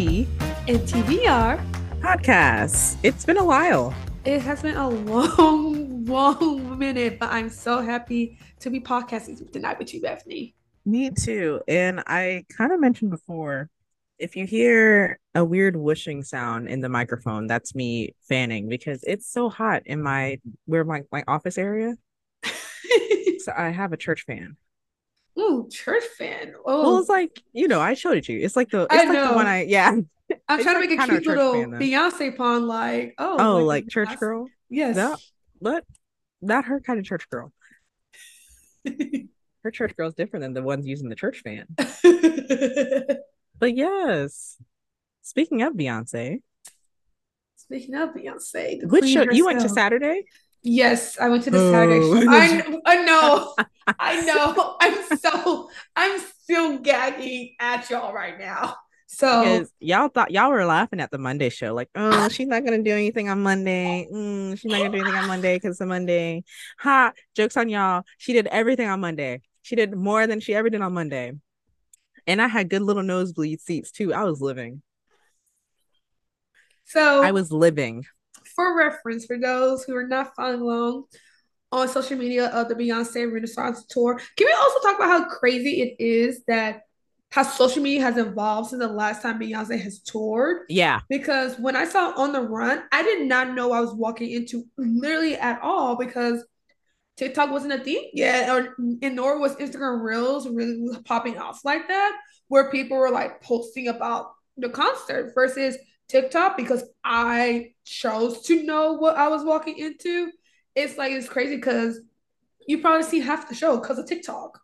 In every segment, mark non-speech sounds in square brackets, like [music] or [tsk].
Tea and TBR podcast. It's been a while. It has been a long, [laughs] long minute, but I'm so happy to be podcasting tonight with you, Bethany. Me too. And I kind of mentioned before if you hear a weird whooshing sound in the microphone, that's me fanning because it's so hot in my where my, my office area. [laughs] so I have a church fan. Ooh, church fan. Oh, well, it's like you know, I showed it to you. It's like the it's I like know. the one I yeah. I'm [laughs] trying to make a cute little fan, Beyonce pun, like oh, oh, like, like church girl. Yes, that, but not her kind of church girl. [laughs] her church girl is different than the ones using the church fan. [laughs] but yes, speaking of Beyonce, speaking of Beyonce, which show herself. you went to Saturday? Yes, I went to the oh. Saturday [laughs] show. I, I know, [laughs] I know. I'm so, I'm still gagging at y'all right now. So y'all thought y'all were laughing at the Monday show, like, oh, she's not gonna do anything on Monday. Mm, she's not gonna do anything on Monday because it's a Monday. Ha! Jokes on y'all. She did everything on Monday. She did more than she ever did on Monday. And I had good little nosebleed seats too. I was living. So I was living for reference, for those who are not following along on social media of the Beyonce Renaissance tour, can we also talk about how crazy it is that how social media has evolved since the last time Beyonce has toured? Yeah. Because when I saw On the Run, I did not know I was walking into literally at all because TikTok wasn't a thing yet, or and nor was Instagram Reels really popping off like that, where people were like posting about the concert versus TikTok because I chose to know what I was walking into. It's like it's crazy because you probably see half the show because of TikTok.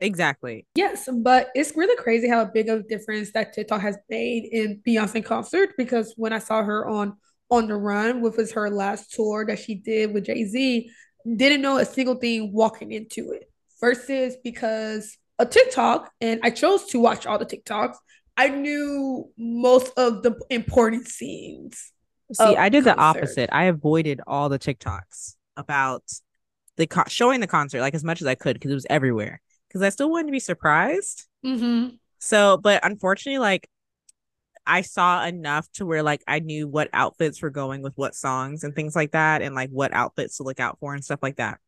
Exactly. Yes, but it's really crazy how big of a difference that TikTok has made in Beyonce concert because when I saw her on on the run, which was her last tour that she did with Jay Z, didn't know a single thing walking into it. Versus because a TikTok, and I chose to watch all the TikToks I knew most of the important scenes. See, I did concert. the opposite. I avoided all the TikToks about the co- showing the concert like as much as I could because it was everywhere. Because I still wanted to be surprised. Mm-hmm. So, but unfortunately, like I saw enough to where like I knew what outfits were going with what songs and things like that, and like what outfits to look out for and stuff like that.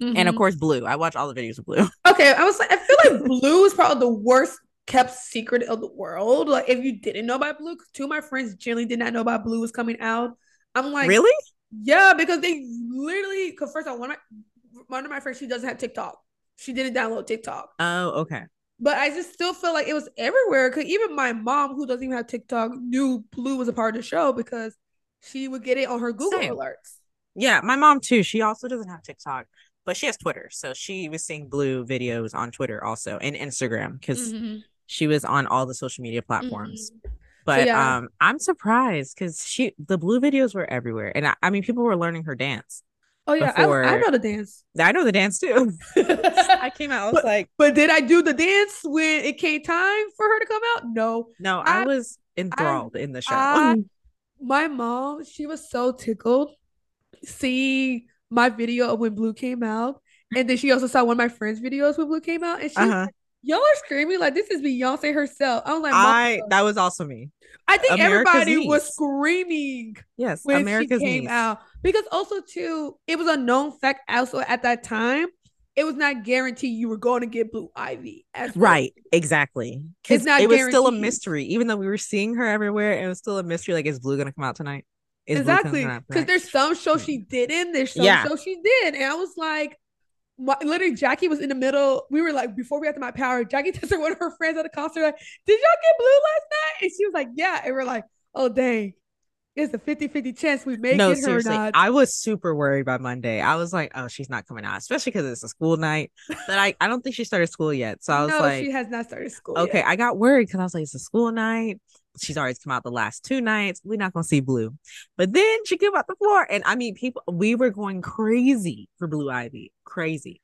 Mm-hmm. And of mm-hmm. course, Blue. I watch all the videos of Blue. Okay, I was like, I feel like [laughs] Blue is probably the worst kept secret of the world. Like if you didn't know about Blue, two of my friends generally did not know about Blue was coming out. I'm like, really? Yeah, because they literally. Because first of all, one of my one of my friends she doesn't have TikTok. She didn't download TikTok. Oh, okay. But I just still feel like it was everywhere. Cause even my mom, who doesn't even have TikTok, knew Blue was a part of the show because she would get it on her Google Same. alerts. Yeah, my mom too. She also doesn't have TikTok, but she has Twitter. So she was seeing Blue videos on Twitter also and Instagram because mm-hmm she was on all the social media platforms. Mm-hmm. But so, yeah. um, I'm surprised because she the blue videos were everywhere, and I, I, mean people were learning her dance. Oh yeah, I, I, know the dance. I know the dance too. [laughs] I came out. I was but, like, but did I do the dance when it came time for her to come out? No, no, I, was enthralled in the show. my mom, she was so tickled seeing my video of when Blue came out, and then she also saw one of my friends' videos when Blue came out, and she uh-huh. like, Y'all are screaming like this is Beyonce herself. I'm like, I that was also me. I think America's everybody niece. was screaming. Yes, when America's she came niece. out because also too, it was a known fact. Also at that time, it was not guaranteed you were going to get Blue Ivy. right, exactly. It's not. It was still a mystery, even though we were seeing her everywhere. It was still a mystery. Like, is Blue going to come out tonight? Is exactly because there's some show hmm. she didn't. There's some yeah. show she did, and I was like, my, literally Jackie was in the middle. We were like, before we had to my power, Jackie texted one of her friends at the concert, like, did y'all get blue last night? And she was like, yeah. And we're like, oh dang. It's a 50-50 chance we may no, get her or not. I was super worried by Monday. I was like, oh, she's not coming out, especially because it's a school night. But I, I don't think she started school yet. So I was no, like, she has not started school. Okay, yet. I got worried because I was like, it's a school night she's already come out the last two nights. We're not gonna see Blue, but then she came out the floor, and I mean, people, we were going crazy for Blue Ivy, crazy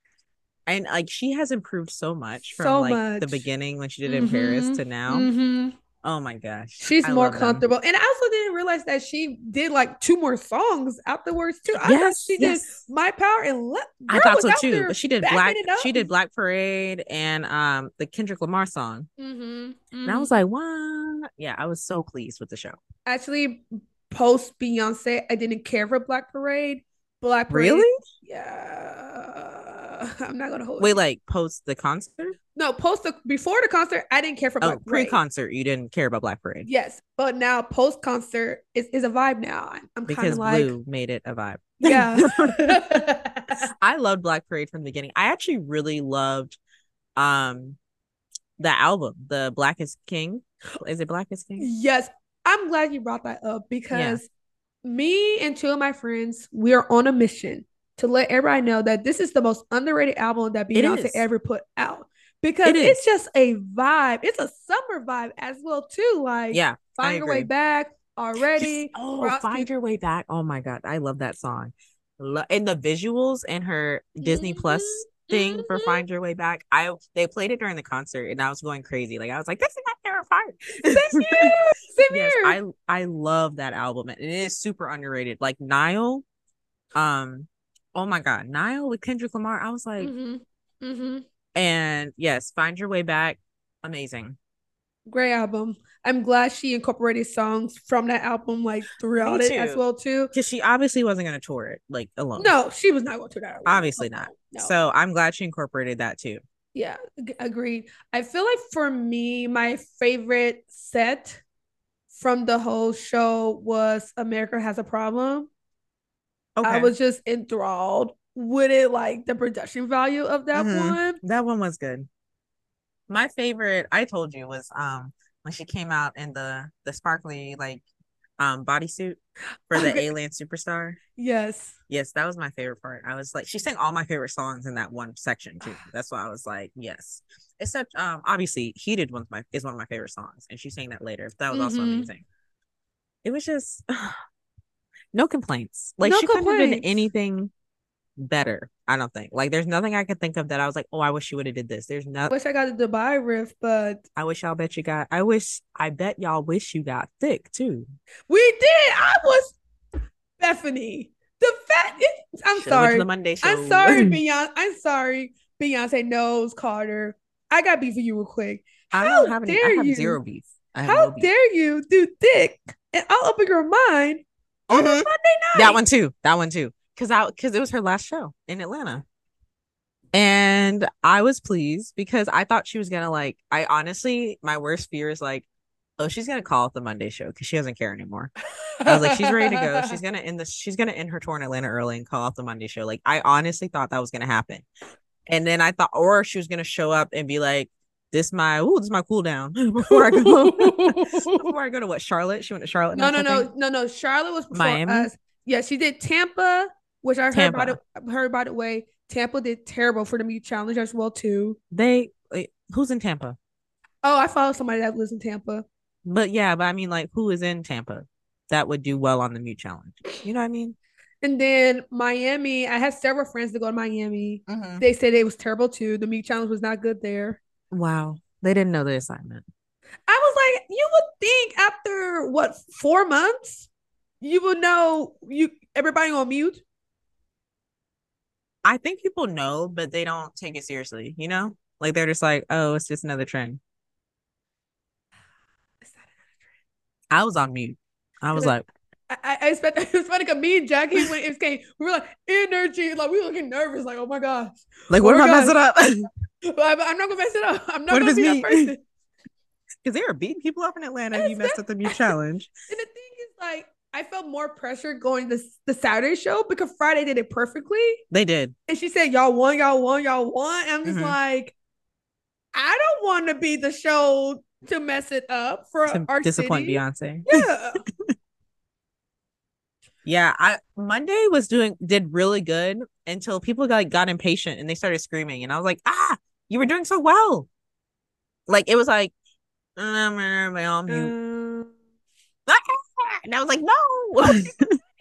and like she has improved so much from so like much. the beginning when she did it mm-hmm. in Paris to now. Mm-hmm. Oh my gosh. She's I more comfortable. Them. And I also didn't realize that she did like two more songs afterwards too. I yes, thought she yes. did My Power and let I thought so too. But she did Black she did Black Parade and um the Kendrick Lamar song. Mm-hmm, mm-hmm. And I was like, what? Yeah, I was so pleased with the show. Actually, post Beyonce, I didn't care for Black Parade. Black Parade. Really? Yeah. [laughs] I'm not gonna hold. Wait, like post the concert? No, post the before the concert. I didn't care for Black Parade. oh, pre-concert. You didn't care about Black Parade. Yes, but now post concert is, is a vibe now. I'm kind of like Blue made it a vibe. Yeah, [laughs] [laughs] I loved Black Parade from the beginning. I actually really loved um the album, the Black is King. [gasps] Is it Black is King? Yes, I'm glad you brought that up because yeah. me and two of my friends we are on a mission to let everybody know that this is the most underrated album that Beyonce ever put out because it it's just a vibe. It's a summer vibe as well too. Like yeah, find your way back already. oh, find your way back. Oh my god, I love that song. And the visuals and her Disney mm-hmm. Plus thing mm-hmm. for Find Your Way Back. I they played it during the concert and I was going crazy. Like I was like, this is my favorite part. Same [laughs] here. Same yes, here. I I love that album and it is super underrated. Like Nile, um, oh my god, Nile with Kendrick Lamar. I was like, mm-hmm. And yes, Find Your Way Back, amazing. Great album. I'm glad she incorporated songs from that album like throughout it as well too. Because she obviously wasn't going to tour it like alone. No, she was not going to tour that. Alone. Obviously not. No. So I'm glad she incorporated that too. Yeah, agreed. I feel like for me, my favorite set from the whole show was America Has a Problem. Okay. I was just enthralled with it, like the production value of that mm-hmm. one. That one was good. My favorite, I told you, was um when she came out in the the sparkly like um bodysuit for the okay. alien superstar. Yes. Yes, that was my favorite part. I was like, she sang all my favorite songs in that one section too. That's why I was like, yes. Except um obviously Heated one's my is one of my favorite songs, and she sang that later. That was also mm-hmm. amazing. It was just [sighs] no complaints. Like no she complaints. couldn't have been anything better. I don't think. Like there's nothing I could think of that I was like, oh, I wish you would have did this. There's nothing. I wish I got the Dubai riff, but I wish y'all bet you got. I wish. I bet y'all wish you got Thique too. We did. I was Bethany. The fat. It, I'm Should've sorry. The Monday show. I'm sorry, [laughs] Beyonce. I'm sorry, Beyonce Knowles-Carter. I got beef for you real quick. How I don't have any. I have you? zero beef. How no beef. dare you do Thique and I'll open your mind on mm-hmm. Monday night. That one too. That one too. Cause I because it was her last show in Atlanta. And I was pleased because I thought she was gonna like I honestly my worst fear is like, oh, she's gonna call it the Monday show because she doesn't care anymore. I was like, she's ready to go. [laughs] She's gonna end this, she's gonna end her tour in Atlanta early and call off the Monday show. Like I honestly thought that was gonna happen. And then I thought, or she was gonna show up and be like, this my oh this my cool down [laughs] before I go [laughs] before I go to what Charlotte. She went to Charlotte. No, no, no, no, no. Charlotte was before Miami. Us. Yeah, she did Tampa, which I heard by the heard by the way. Tampa did terrible for the Mute Challenge as well too. They who's in Tampa? Oh, I follow somebody that lives in Tampa. But yeah, but I mean, like, who is in Tampa that would do well on the Mute Challenge? You know what I mean? And then Miami, I had several friends to go to Miami. Mm-hmm. They said it was terrible too. The Mute Challenge was not good there. Wow. They didn't know the assignment. I was like, you would think after what four months, you would know you everybody on mute. I think people know, but they don't take it seriously, you know? Like they're just like, oh, it's just another trend. [sighs] I was on mute. I was like, I, I expect [laughs] it was funny because me and Jackie when it came, we were like energy, like we were looking nervous, like oh my gosh, like oh what oh if I mess it up? [laughs] [laughs] I'm, I'm, not gonna mess it up. I'm not what gonna be me? that person. Because they were beating people up in Atlanta. And you messed up the mute challenge. And the thing is, like, I felt more pressure going to the Saturday show because Friday did it perfectly. They did. And she said, Y'all won, y'all won, y'all won. And I'm just mm-hmm. like, I don't want to be the show to mess it up for to our disappoint city. Beyonce. Yeah. [laughs] yeah, I Monday was doing did really good until people got like, got impatient and they started screaming, and I was like, ah, you were doing so well. Like it was like, mm, mm, mm, my all mute. Um, [laughs] ah! And I was like, no. [laughs]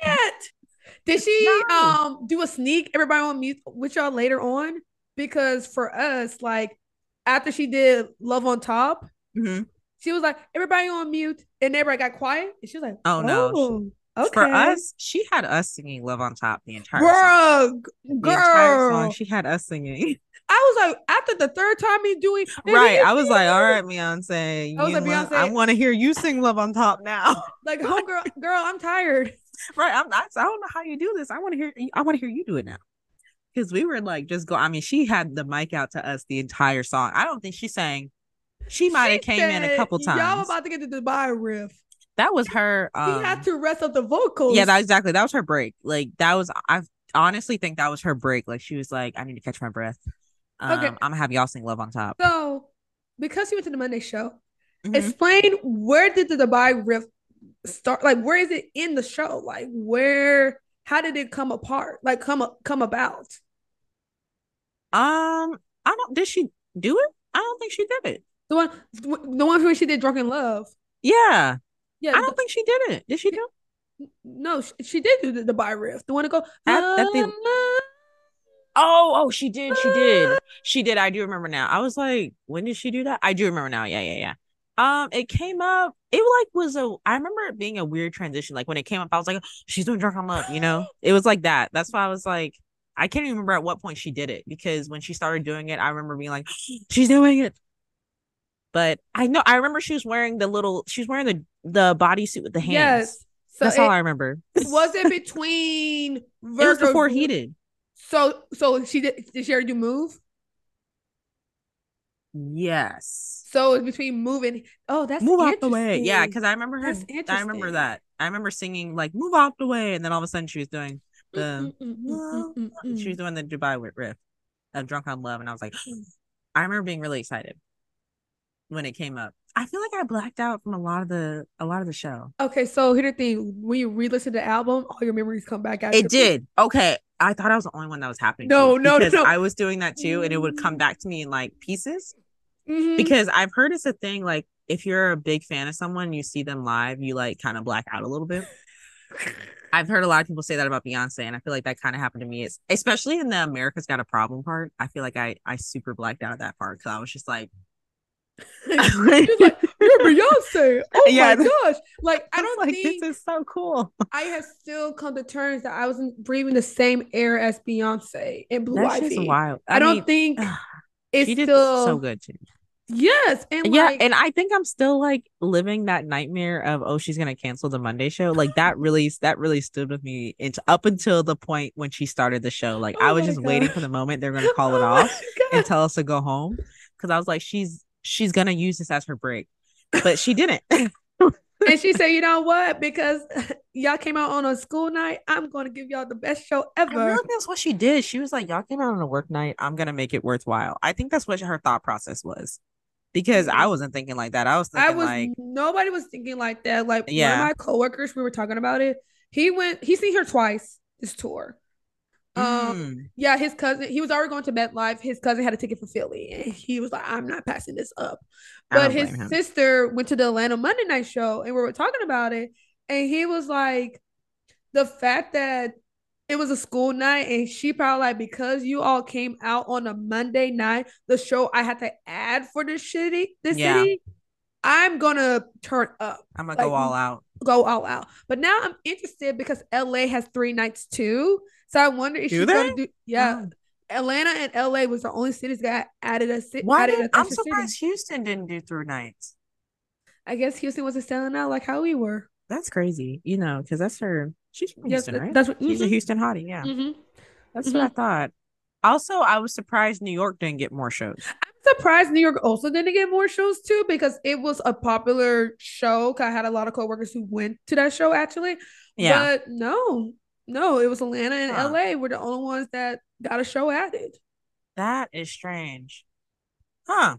[laughs] Did she no. um do a sneak everybody on mute with y'all later on? Because for us, like after she did Love on Top, mm-hmm. she was like, everybody on mute, and everybody got quiet, and she was like, oh, oh no. Okay. For us, she had us singing "Love on Top" the entire girl, song. girl. The entire song, she had us singing. [laughs] I was like, after the third time he's doing right, I was like, all right, Beyonce, I was like, Beyonce- I want to hear you sing "Love on Top" now. [laughs] like, oh girl, girl, I'm tired. [laughs] right, I'm not. I don't know how you do this. I want to hear. I want to hear you do it now. Because we were like, just go. I mean, she had the mic out to us the entire song. I don't think she sang. She might have came in a couple times. Y'all about to get the Dubai riff. that was her. Um, he had to rest up the vocals. yeah, that exactly. That was her break. Like that was. I honestly think that was her break. Like she was like, I need to catch my breath. Um, Okay. I'm gonna have y'all sing "Love on Top." So, because you went to the Monday show, Mhm. explain where did the Dubai riff start? Like, where is it in the show? Like, where? How did it come apart? Like, come come about? Um, I don't. Did she do it? I don't think she did it. The one, the one where she did "Drunk in Love." Yeah, Yeah, I don't think she did it. Did she do? no, she, she did do the Dubai riff. The one to go. At- at the- "La, Oh, oh, she did. She did. [laughs] She did. I do remember now. I was like, when did she do that? I do remember now. Yeah, yeah, yeah. Um, it came up. It like was a. I remember it being a weird transition. Like when it came up, I was like, she's doing drunk on love. You know, it was like that. That's why I was like, I can't even remember at what point she did it because when she started doing it, I remember being like, [gasps] she's doing it. But I know I remember she was wearing the little. She was wearing the the bodysuit with the hands. Yes. So That's it, all I remember. was it [laughs] between It was before he did. So so she did. Did she already do move? Yes. So it's between moving. Oh, that's move out the way. Yeah, because I remember her. I remember that. I remember singing like "Move out the way," and then all of a sudden she was doing the Mm, mm, mm, she was doing the Dubai with riff of "Drunk on Love," and I was like, [gasps] I remember being really excited when it came up. I feel like I blacked out from a lot of the a lot of the show. Okay, so here's the thing: when you re-listen to the album, all your memories come back. It did. Okay, I thought I was the only one that was happening. No, no, because no. I was doing that too, and it would come back to me in like pieces. Mhm. because I've heard it's a thing like if you're a big fan of someone, you see them live, you like kind of black out a little bit. I've heard a lot of people say that about Beyonce, and I feel like that kind of happened to me. It's especially in the America's Got a Problem part. I feel like I I super blacked out at that part because I was just like, She was like, "You're Beyonce." [laughs] Oh Yeah. my gosh! Like I I don't like, think this is so cool. I have still come to terms that I wasn't breathing the same air as Beyonce and Blue That's just Ivy. wild. I, don't mean, think it's still so good too. Yes, and yeah, like, and I think I'm still like living that nightmare of oh she's gonna cancel the Monday show. Like that really that really stood with me into up until the point when she started the show. Like I Oh was my just waiting for the moment they're gonna [laughs] oh call it Oh off and tell us to go home because I was like she's she's gonna use this as her break, but she didn't. [laughs] [laughs] and she said, "You know what? Because [laughs] y'all came out on a school night, I'm going to give y'all the best show I ever." really think that's what she did. She was like, "Y'all came out on a work night. I'm gonna make it worthwhile." I think that's what her thought process was, because I mm-hmm. wasn't thinking like that. I was I was like, nobody was thinking like that. Like one Yeah. of my coworkers, we were talking about it. He went. He seen her twice this tour. Um, mm, yeah, his cousin. He was already going to MetLife. His cousin had a ticket for Philly, and he was like, "I'm not passing this up." But his him. sister went to the Atlanta Monday Night Show, and we were talking about it, and he was like, the fact that it was a school night, and she probably like because you all came out on a Monday night, the show I had to add for the city, the Yeah. city. I'm gonna turn up, I'm gonna like, go all out. go all out. But now I'm interested because LA has three nights too. So I wonder if Do she's they? gonna do yeah. Oh. Atlanta and LA was the only cities that added a city. Why did, I'm extra city. surprised Houston didn't do through nights. I guess Houston wasn't selling out like how we were. That's crazy, you know, because that's her. She's from Yes, Houston, right? that's what She's a mhm, Houston hottie. Yeah, mhm. that's what I thought. Also, I was surprised New York didn't get more shows. I'm surprised New York also didn't get more shows too because it was a popular show. 'cause I had a lot of coworkers who went to that show actually. Yeah, But no, no, it was Atlanta and Huh. LA were the only ones that got a show added. that is strange. Huh.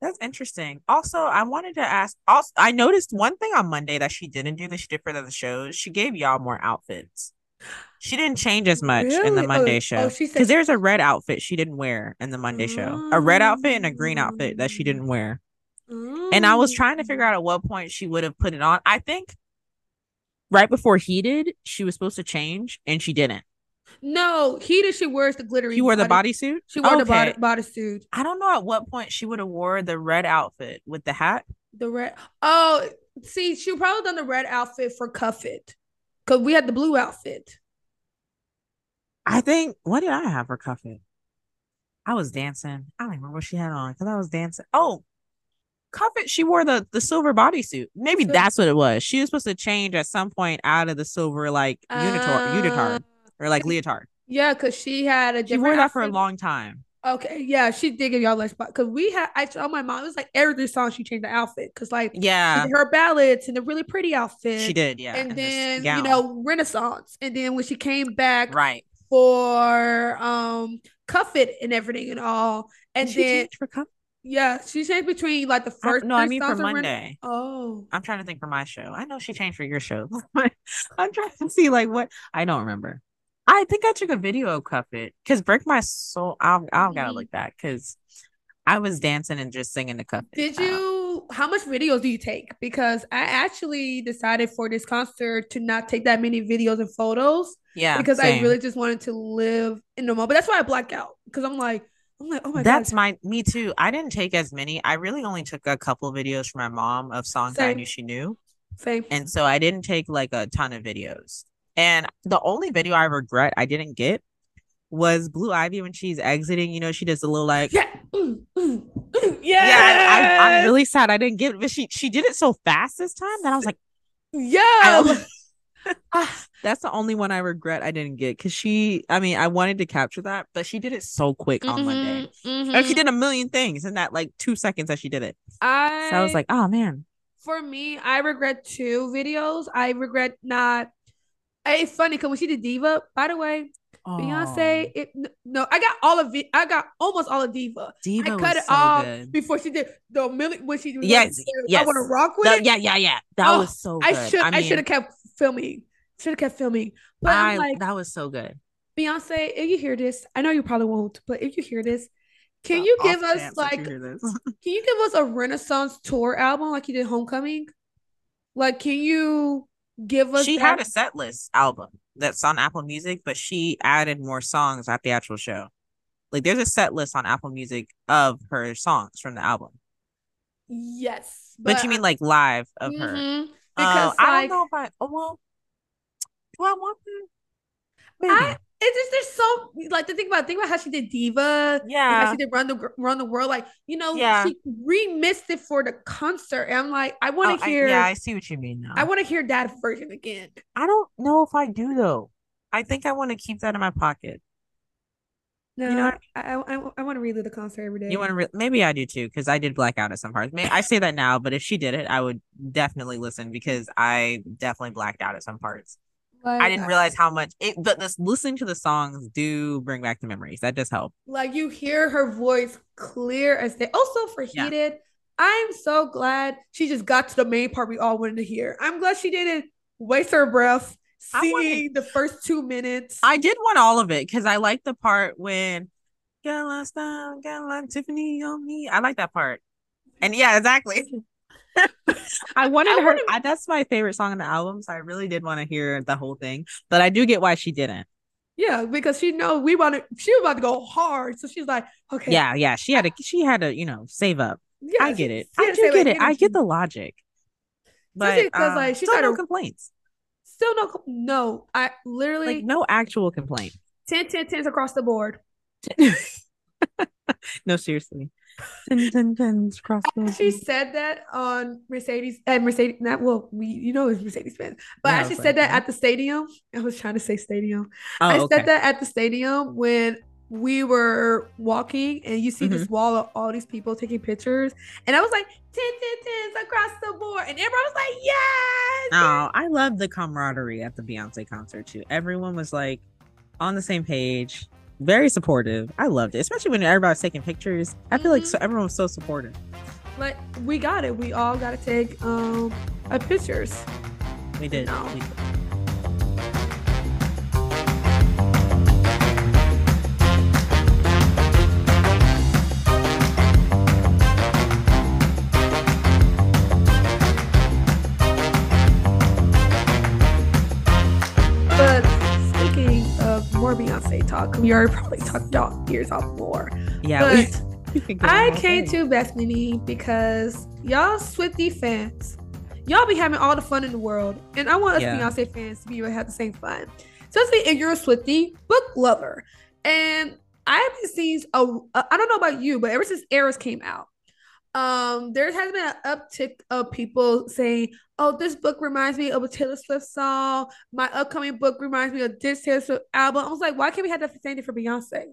That's interesting. Also, I wanted to ask. Also, I noticed one thing on Monday that she didn't do that she did for the other shows. She gave y'all more outfits. She didn't change as much in the Oh, Monday oh, show because she- there's a red outfit she didn't wear in the Monday show. A red outfit and a green outfit that she didn't wear. And I was trying to figure mm. out at what point she would have put it on. I think right before he did, she was supposed to change and she didn't. No, Heated. She wears the glittery. She wore the bodysuit. She wore okay. the body bodysuit. I don't know at what point she would have wore the red outfit with the hat. The red. Oh, see, she probably done the red outfit for Cuff It, because we had the blue outfit. I think. What did I have for Cuff It? I was dancing. I don't remember what she had on because I was dancing. Oh, Cuff It. She wore the the silver bodysuit. Maybe so, that's what it was. She was supposed to change at some point out of the silver like uh, unitard or like leotard. Yeah, because she had a. She wore that for a long time. Okay, yeah, she did give y'all spot because we had. I told my mom it was like every song she changed the outfit because like yeah, her ballads and the really pretty outfit she did yeah, and, and then you know Renaissance and then when she came back right for um Cuff It and everything and all and then for Cuff yeah, she changed between like the first. I, no, I mean for Monday. oh, I'm trying to think for my show. I know she changed for your show. [laughs] I'm trying to see like what I don't remember. I think I took a video of Cuff It because break my soul. I'll I'll gotta look back because I was dancing and just singing the Cuff It. Did you? How much videos do you take? Because I actually decided for this concert to not take that many videos and photos. Yeah, because same. I really just wanted to live in the moment. But that's why I black out because I'm like I'm like, oh my That's God. my me too. I didn't take as many. I really only took a couple videos from my mom of songs Same. I knew she knew. Same. And so I didn't take like a ton of videos. And the only video I regret I didn't get was Blue Ivy when she's exiting. You know, she does a little like yeah, mm, mm, mm, yeah. yeah I, am really sad I didn't get it, but she she did it so fast this time that I was like, yeah. [laughs] That's the only one I regret I didn't get because she, I mean, I wanted to capture that, but she did it so quick mm-hmm, on Monday. Mm-hmm. And she did a million things in that like two seconds that she did it. I, so I was like, oh man. For me, I regret two videos. I regret not. It's funny because when she did Diva, by the way, oh. Beyonce, it no, I got all of it. I got almost all of Diva. Diva I cut it so off good. before she did the million when she yes, yes. I want to rock with the, it. Yeah, yeah, yeah. That oh, was so. Good. I should I, mean, I should have kept filming. Should have kept filming. But I, am like, that was so good. Beyonce, if you hear this, I know you probably won't, but if you hear this, can you give us like [laughs] can you give us a Renaissance tour album like you did Homecoming? Like, can you give us? She that? had a set list album that's on Apple Music, but she added more songs at the actual show. Like, there's a set list on Apple Music of her songs from the album. Yes, but, but you mean like live of mm-hmm. her? Because uh, like, I don't know if I. Oh well, do I want to? Maybe. I, it's just there's so like to think about think about how she did Diva, yeah, how she did Run the Run the World, like you know, yeah. she remixed it for the concert. And I'm like, I want to oh, hear. I, yeah, I see what you mean now. I want to hear that version again. I don't know if I do though. I think I want to keep that in my pocket. No, you know, I I, I, want to relive the concert every day. You want to? Re- maybe I do too, because I did black out at some parts. Maybe I say that now, but if she did it, I would definitely listen because I definitely blacked out at some parts. Like, I didn't realize how much it, but this listening to the songs do bring back the memories. That does help. Like you hear her voice clear as day. Also for heated, yeah. I'm so glad she just got to the main part we all wanted to hear. I'm glad she didn't waste her breath see wanted, the first two minutes. I did want all of it because I like the part when down, got like Tiffany on me. I like that part. And yeah, exactly. [laughs] [laughs] I wanted I her. Wanted... I, that's my favorite song on the album, so I really did want to hear the whole thing. But I do get why she didn't. Yeah, because she know we wanted. She was about to go hard, so she's like, okay. Yeah, yeah. She had to. She had to, you know, save up. Yeah, I get it. I do get it. I get the logic. But because um, like she started no complaints. Still no, no. I literally like no actual complaint. 10, 10, 10s across the board. [laughs] no, seriously. 10, 10, 10s across the board. She said that on Mercedes and Mercedes. Not well, we you know it's Mercedes Benz, but yeah, I actually said like, that at the stadium. I was trying to say stadium. Oh, I okay. said that at the stadium when we were walking and you see mm-hmm. this wall of all these people taking pictures. And I was like, 10, 10, 10s across the board. And everyone was like, yes. Oh, I love the camaraderie at the Beyonce concert too. Everyone was like on the same page, very supportive. I loved it, especially when everybody was taking pictures. I feel mm-hmm. like so, everyone was so supportive. But we got it. We all got to take um, pictures. We did. No. We did. More Beyonce. Talk. We already probably talked y'all ears off more. Yeah, but [laughs] I came to Bethany because y'all Swifty fans, y'all be having all the fun in the world, and I want us yeah. Beyonce fans to be able to have the same fun. Especially if you're a Swifty book lover, and I haven't seen a. I don't know about you, but ever since Eras came out, um, there has been an uptick of people saying, "Oh, this book reminds me of a Taylor Swift song. My upcoming book reminds me of this Taylor Swift album." I was like, "Why can't we have the same thing for Beyonce?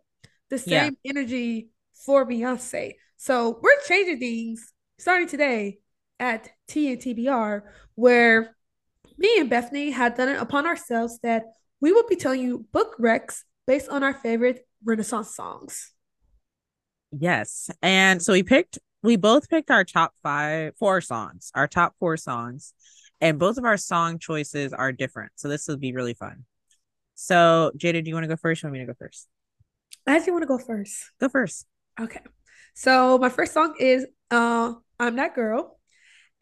The same yeah. energy for Beyonce." So we're changing things starting today at TNTBR, where me and Bethany had done it upon ourselves that we will be telling you book recs based on our favorite Renaissance songs. Yes. And so we picked we both picked our top five, four songs, our top four songs, and both of our song choices are different. So this will be really fun. So, Jayda, do you want to go first? Or want me to go first? I actually want to go first. Go first. Okay. So my first song is uh I'm That Girl.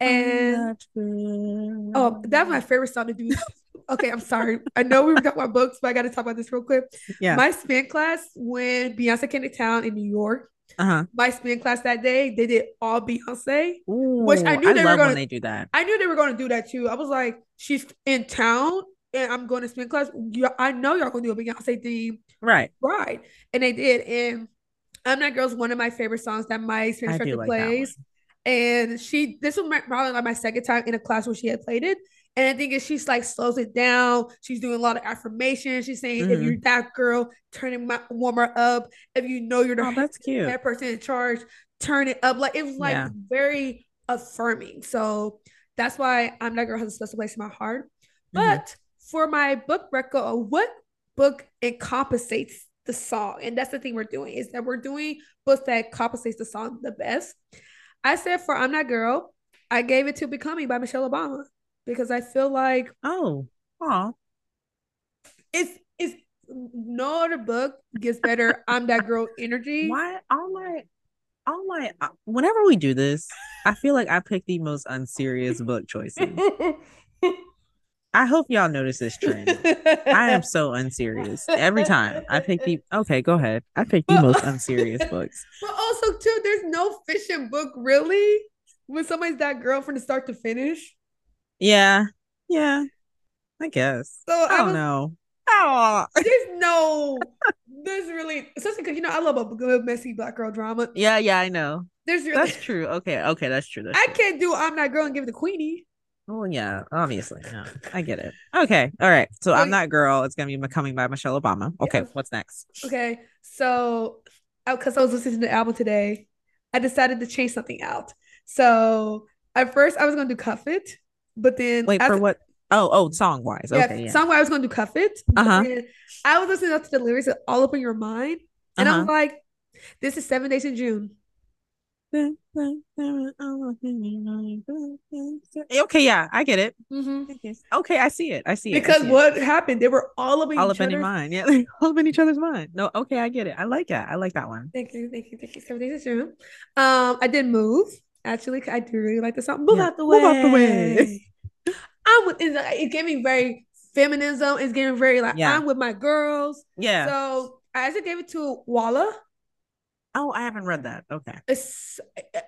And girl. oh, that's my favorite song to do. [laughs] okay, I'm sorry. I know we were talking about books, but I gotta talk about this real quick. Yeah. My spin class when Beyonce came to town in New York, uh-huh. My spin class that day, they did all Beyonce, Ooh, which I knew I they were going to. They do that. I knew they were going to do that too. I was like, she's in town, and I'm going to spin class. I know y'all gonna do a Beyonce theme, right? Right, and they did. And I'm That Girl's one of my favorite songs that my spin instructor like plays. And she, this was probably like my second time in a class where she had played it. And I think is she's like slows it down. She's doing a lot of affirmations. She's saying, mm-hmm. if you're that girl, turning my warmer up. If you know you're the oh, [laughs] that's cute. that person in charge, turn it up. Like it was like yeah. very affirming. So that's why I'm that girl has a special place in my heart. Mm-hmm. But for my book record, what book encompasses the song? And that's the thing we're doing is that we're doing books that compensates the song the best. I said for I'm That Girl, I gave it to Becoming by Michelle Obama because I feel like oh, oh, it's it's no other book gets better [laughs] I'm that girl energy. Why all my all my uh, whenever we do this, I feel like I pick the most unserious book choices. [laughs] I hope y'all notice this trend. I am so unserious every time. I pick the okay. Go ahead. I pick the most unserious books. [laughs] But also too, there's no fiction book really when somebody's that girl from the start to finish. Yeah. Yeah. I guess. So I, I don't was, know. Oh, [laughs] there's no, there's really, especially because you know I love a good messy black girl drama. Yeah, yeah, I know. There's really, that's true. Okay, okay, that's true. That's I true. can't do I'm that girl and give it to Queenie. Oh yeah, obviously. No, I get it. [laughs] Okay, all right. So I'm that girl. It's gonna be coming by Michelle Obama. Okay, yes. what's next? Okay, so because I was listening to the album today, I decided to change something out. So at first I was gonna do Cuff It but then wait for what? Oh, oh, song wise. Yeah, okay, yeah. Song wise, I was gonna do cuff it. Uh huh. I was listening to the lyrics all up in your mind, and uh-huh. I was like, "This is Seven Days in June." [laughs] Okay, yeah, I get it. Mm-hmm. Okay, I see it. I see it. Because see what it. happened? They were all up in all up in your mind. [laughs] Yeah, all up in each other's mind. No, okay, I get it. I like that. I like that one. Thank you, thank you, thank you. Seven days in June. Um, I did move. Actually, I do really like the song. Move yeah. out the way. Move out the way. [laughs] I'm with it's, it's giving very feminism. It's getting very like yeah. I'm with my girls. Yeah. So I actually gave it to Wahala. Oh, I haven't read that. Okay. It's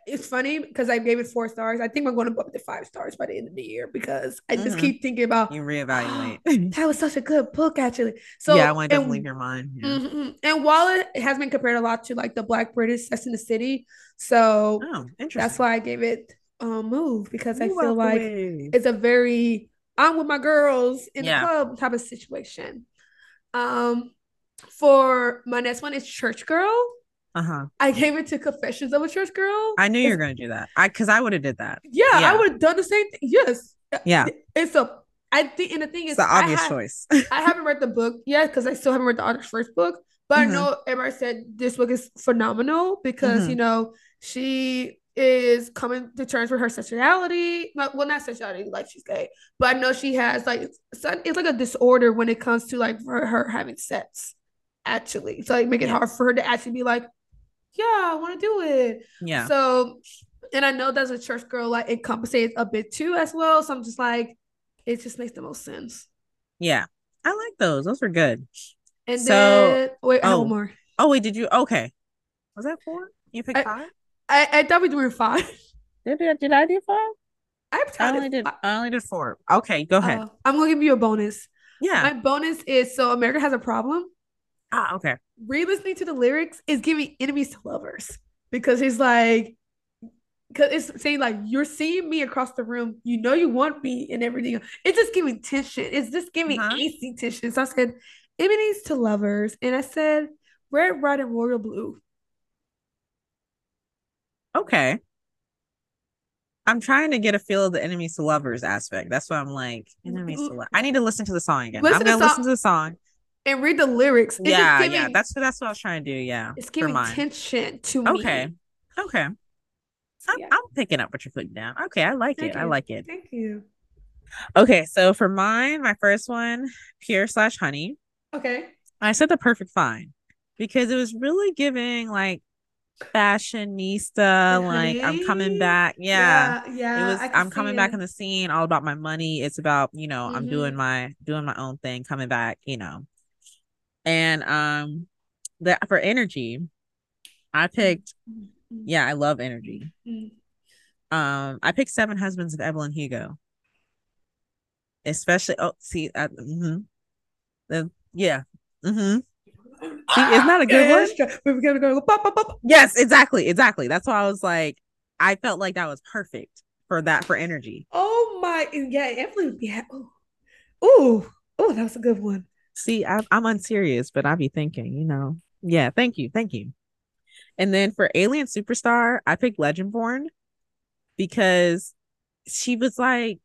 it's funny because I gave it four stars. I think I'm going to bump it to five stars by the end of the year because I just mm-hmm. keep thinking about you reevaluate. [gasps] that was such a good book, actually. So yeah, I want to leave your mind. Yeah. Mm-hmm. And while it has been compared a lot to like the Black British Sex in the City, so oh, that's why I gave it um move because I feel like it's a very I'm with my girls in yeah. the club type of situation. Um, for my next one is Church Girl. Uh-huh. I gave it to Confessions of a Church Girl. I knew you were gonna do that. I because I would have did that. Yeah, yeah. I would have done the same thing. Yes. Yeah. It's a I think and the thing is it's the obvious I choice. I haven't read the book yet because I still haven't read the author's first book. But mm-hmm. I know everybody said this book is phenomenal because mm-hmm. you know she is coming to terms with her sexuality. Well, not sexuality, like she's gay, but I know she has like it's like a disorder when it comes to like her, her having sex. Actually, so like make it yeah. hard for her to actually be like, yeah, I want to do it. Yeah. So, and I know that's a church girl like it compensates a bit too as well. So I'm just like, it just makes the most sense. Yeah, I like those. Those are good. And so, then wait, oh, one more. Oh wait, did you? Okay, was that four? You picked I, five. I, I thought we were five. Did I, did I do five? I only did. I only did four. Okay, go ahead. Uh, I'm gonna give you a bonus. Yeah. My bonus is so America has a problem. Ah, okay. Re-listening to the lyrics is giving enemies to lovers because he's like, because it's saying like you're seeing me across the room, you know you want me and everything. It's just giving tension. It's just giving uh-huh. AC tension. So I said enemies to lovers, and I said red, white, and royal blue. Okay. I'm trying to get a feel of the enemies to lovers aspect. That's why I'm like enemies to lovers. I need to listen to the song again. Listen I'm gonna listen to the song and read the lyrics. It's yeah, giving, yeah. That's that's what I was trying to do. Yeah, it's giving tension to me. Okay, okay. So, I'm, yeah. I'm, picking up what you're putting down. Okay, I like Thank it. You. I like it. Thank you. Okay, so for mine, my first one, pure slash honey. Okay. I said the Perfect Find because it was really giving like fashionista like i'm coming back yeah yeah, yeah it was i'm coming back in the scene all about my money it's about you know mm-hmm. i'm doing my doing my own thing coming back you know and um that for energy i picked yeah i love energy um i picked seven husbands of evelyn hugo especially oh see uh, mm-hmm. the, yeah mm-hmm See, isn't a good one? We were gonna go pop, pop, pop. Yes, exactly, exactly. That's why I was like, I felt like that was perfect for that for energy. Oh my, yeah, Evelyn, yeah. Oh, oh, that was a good one. See, I, I'm unserious, but I be thinking, you know, yeah. Thank you, thank you. And then for Alien Superstar, I picked Legendborn because she was like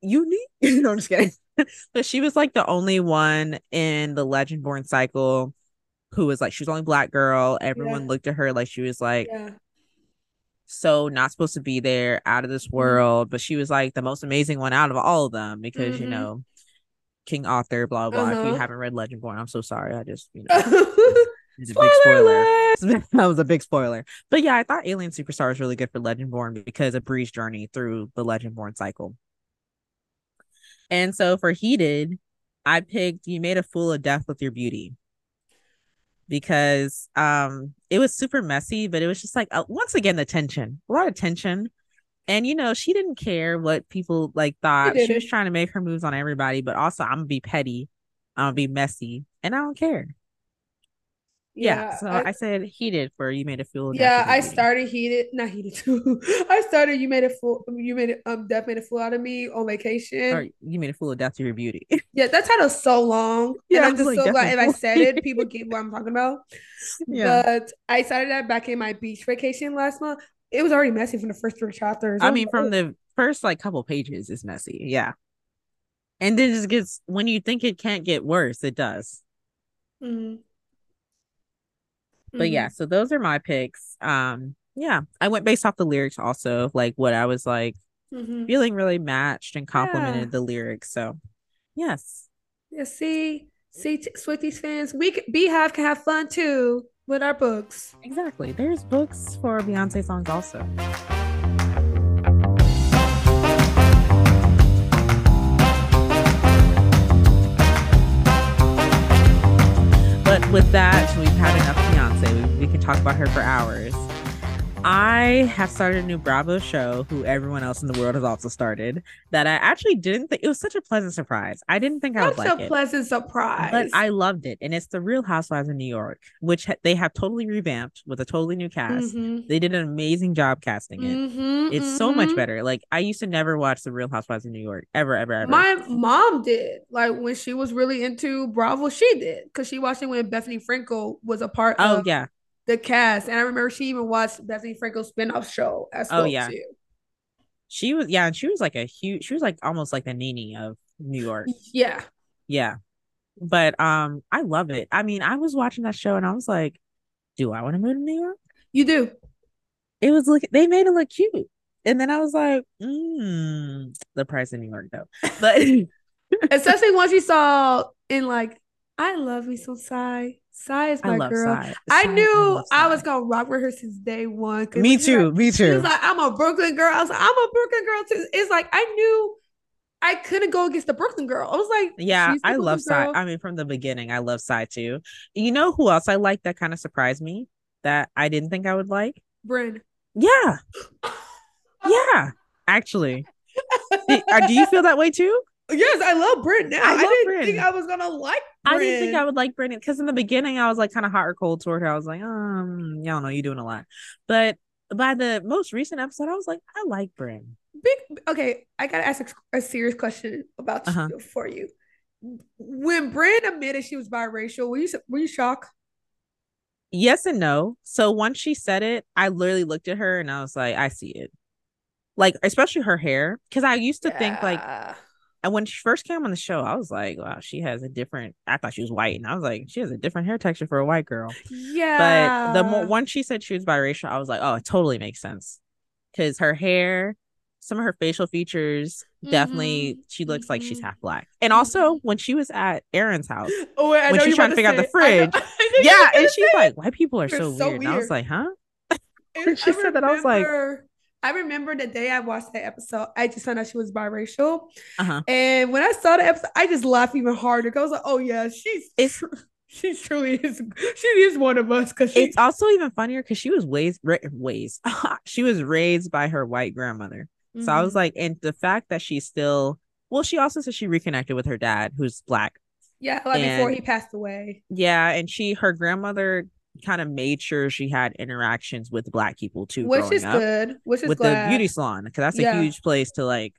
unique. [laughs] no, I'm just kidding. [laughs] but she was like the only one in the Legendborn cycle who was like she was only black girl. Everyone yeah. looked at her like she was like yeah. so not supposed to be there, out of this mm-hmm. world. But she was like the most amazing one out of all of them because mm-hmm. you know King Arthur, blah blah. Uh-huh. If you uh-huh. haven't read Legendborn, I'm so sorry. I just you [laughs] know. It's a big spoiler. [laughs] [laughs] that was a big spoiler. But yeah, I thought Alien Superstar was really good for Legendborn because of Bree's journey through the Legendborn cycle. And so for Heated, I picked You Made a Fool of Death with Your Beauty because um it was super messy, but it was just like uh, once again the tension, a lot of tension. And you know, she didn't care what people like thought. She was trying to make her moves on everybody, but also I'm gonna be petty, I'm gonna be messy, and I don't care. Yeah, yeah so I, I, said heated for you made a fool yeah i started heated not heated too [laughs] i started you made a fool you made um death made a fool out of me on vacation. Or you made a fool of death to your beauty. [laughs] Yeah that title's so long yeah and i'm just like, so glad if i said it people get what i'm talking about. [laughs] Yeah. But i started that back in my beach vacation last month it was already messy from the first three chapters i mean from the first like couple pages is messy yeah and then it just gets when you think it can't get worse it does mm-hmm. But mm-hmm. yeah, so those are my picks. Um, yeah, I went based off the lyrics also, like what I was like mm-hmm. feeling really matched and complimented yeah. the lyrics. So yes. Yeah, see, see, t- Swifties fans, we can, BeyHive can have fun too with our books. Exactly. There's books for Beyonce songs also. But with that, we've had enough Beyonce. We, we can talk about her for hours. I have started a new Bravo show, who everyone else in the world has also started. That I actually didn't think it was such a pleasant surprise. I didn't think I would like it. a pleasant surprise, but I loved it, and it's the Real Housewives of New York, which ha- they have totally revamped with a totally new cast. Mm-hmm. They did an amazing job casting it. Mm-hmm, it's mm-hmm. so much mm-hmm. better. Like I used to never watch the Real Housewives of New York ever, ever, ever. My mom did. Like when she was really into Bravo, she did because she watched it when Bethenny Frankel was a part. Of Oh of- yeah the cast. And I remember she even watched Bethenny Frankel's spinoff show as oh, well. Oh yeah. Too. She was yeah, and she was like a huge she was like almost like the Nene of New York. Yeah. Yeah. But um I love it. I mean, I was watching that show and I was like, do I want to move to New York? You do. It was like they made it look cute. And then I was like, mm, the price in New York though. But [laughs] especially once you saw in like I love me some Sai. Sai is my girl. Sai. I Sai, knew I, I, was gonna rock with her since day one. Me too. Like, me too. She was like, I'm a Brooklyn girl. I was like, I'm a Brooklyn girl too. It's like I knew I couldn't go against the Brooklyn girl. I was like, yeah, I love Sai. I mean, from the beginning, I love Sai too. You know who else I like that kind of surprised me that I didn't think I would like? Brynn. Yeah. yeah. Actually. [laughs] do, uh, do you feel that way too? Yes, I love Brynn now. I, I didn't Brynn. think I was gonna like. I didn't think I would like Brynn because in the beginning I was like kind of hot or cold toward her. I was like, um, y'all know you're doing a lot. But by the most recent episode, I was like, I like Brynn. Big okay, I gotta ask a, a serious question about uh-huh. you, for you. When Brynn admitted she was biracial, were you were you shocked? Yes and no. So once she said it, I literally looked at her and I was like, I see it. Like especially her hair, because I used to yeah. think like and when she first came on the show, I was like, wow, she has a different. I thought she was white, and I was like, she has a different hair texture for a white girl. Yeah. But the more once she said she was biracial, I was like, oh, it totally makes sense because her hair, some of her facial features, mm-hmm. definitely she looks mm-hmm. like she's mm-hmm. half black. And also when she was at Erin's house, oh, wait, when she's trying to figure out the fridge, yeah, and she's like, white people are so, so weird. weird. And I was like, huh? And [laughs] she I said remember, that, I was like I remember the day I watched that episode, I just found out she was biracial. Uh-huh. And when I saw the episode, I just laughed even harder. Cause I was like, oh yeah, she's it's [laughs] she truly is she is one of us because it's also even funnier because she was raised ways [laughs] she was raised by her white grandmother mm-hmm. so i was mm-hmm. like and the fact that she's still well she also said she reconnected with her dad who's black yeah like and, before he passed away yeah and she her grandmother kind of made sure she had interactions with black people too, which is up, good. Which is with glad. the beauty salon because that's yeah. a huge place to like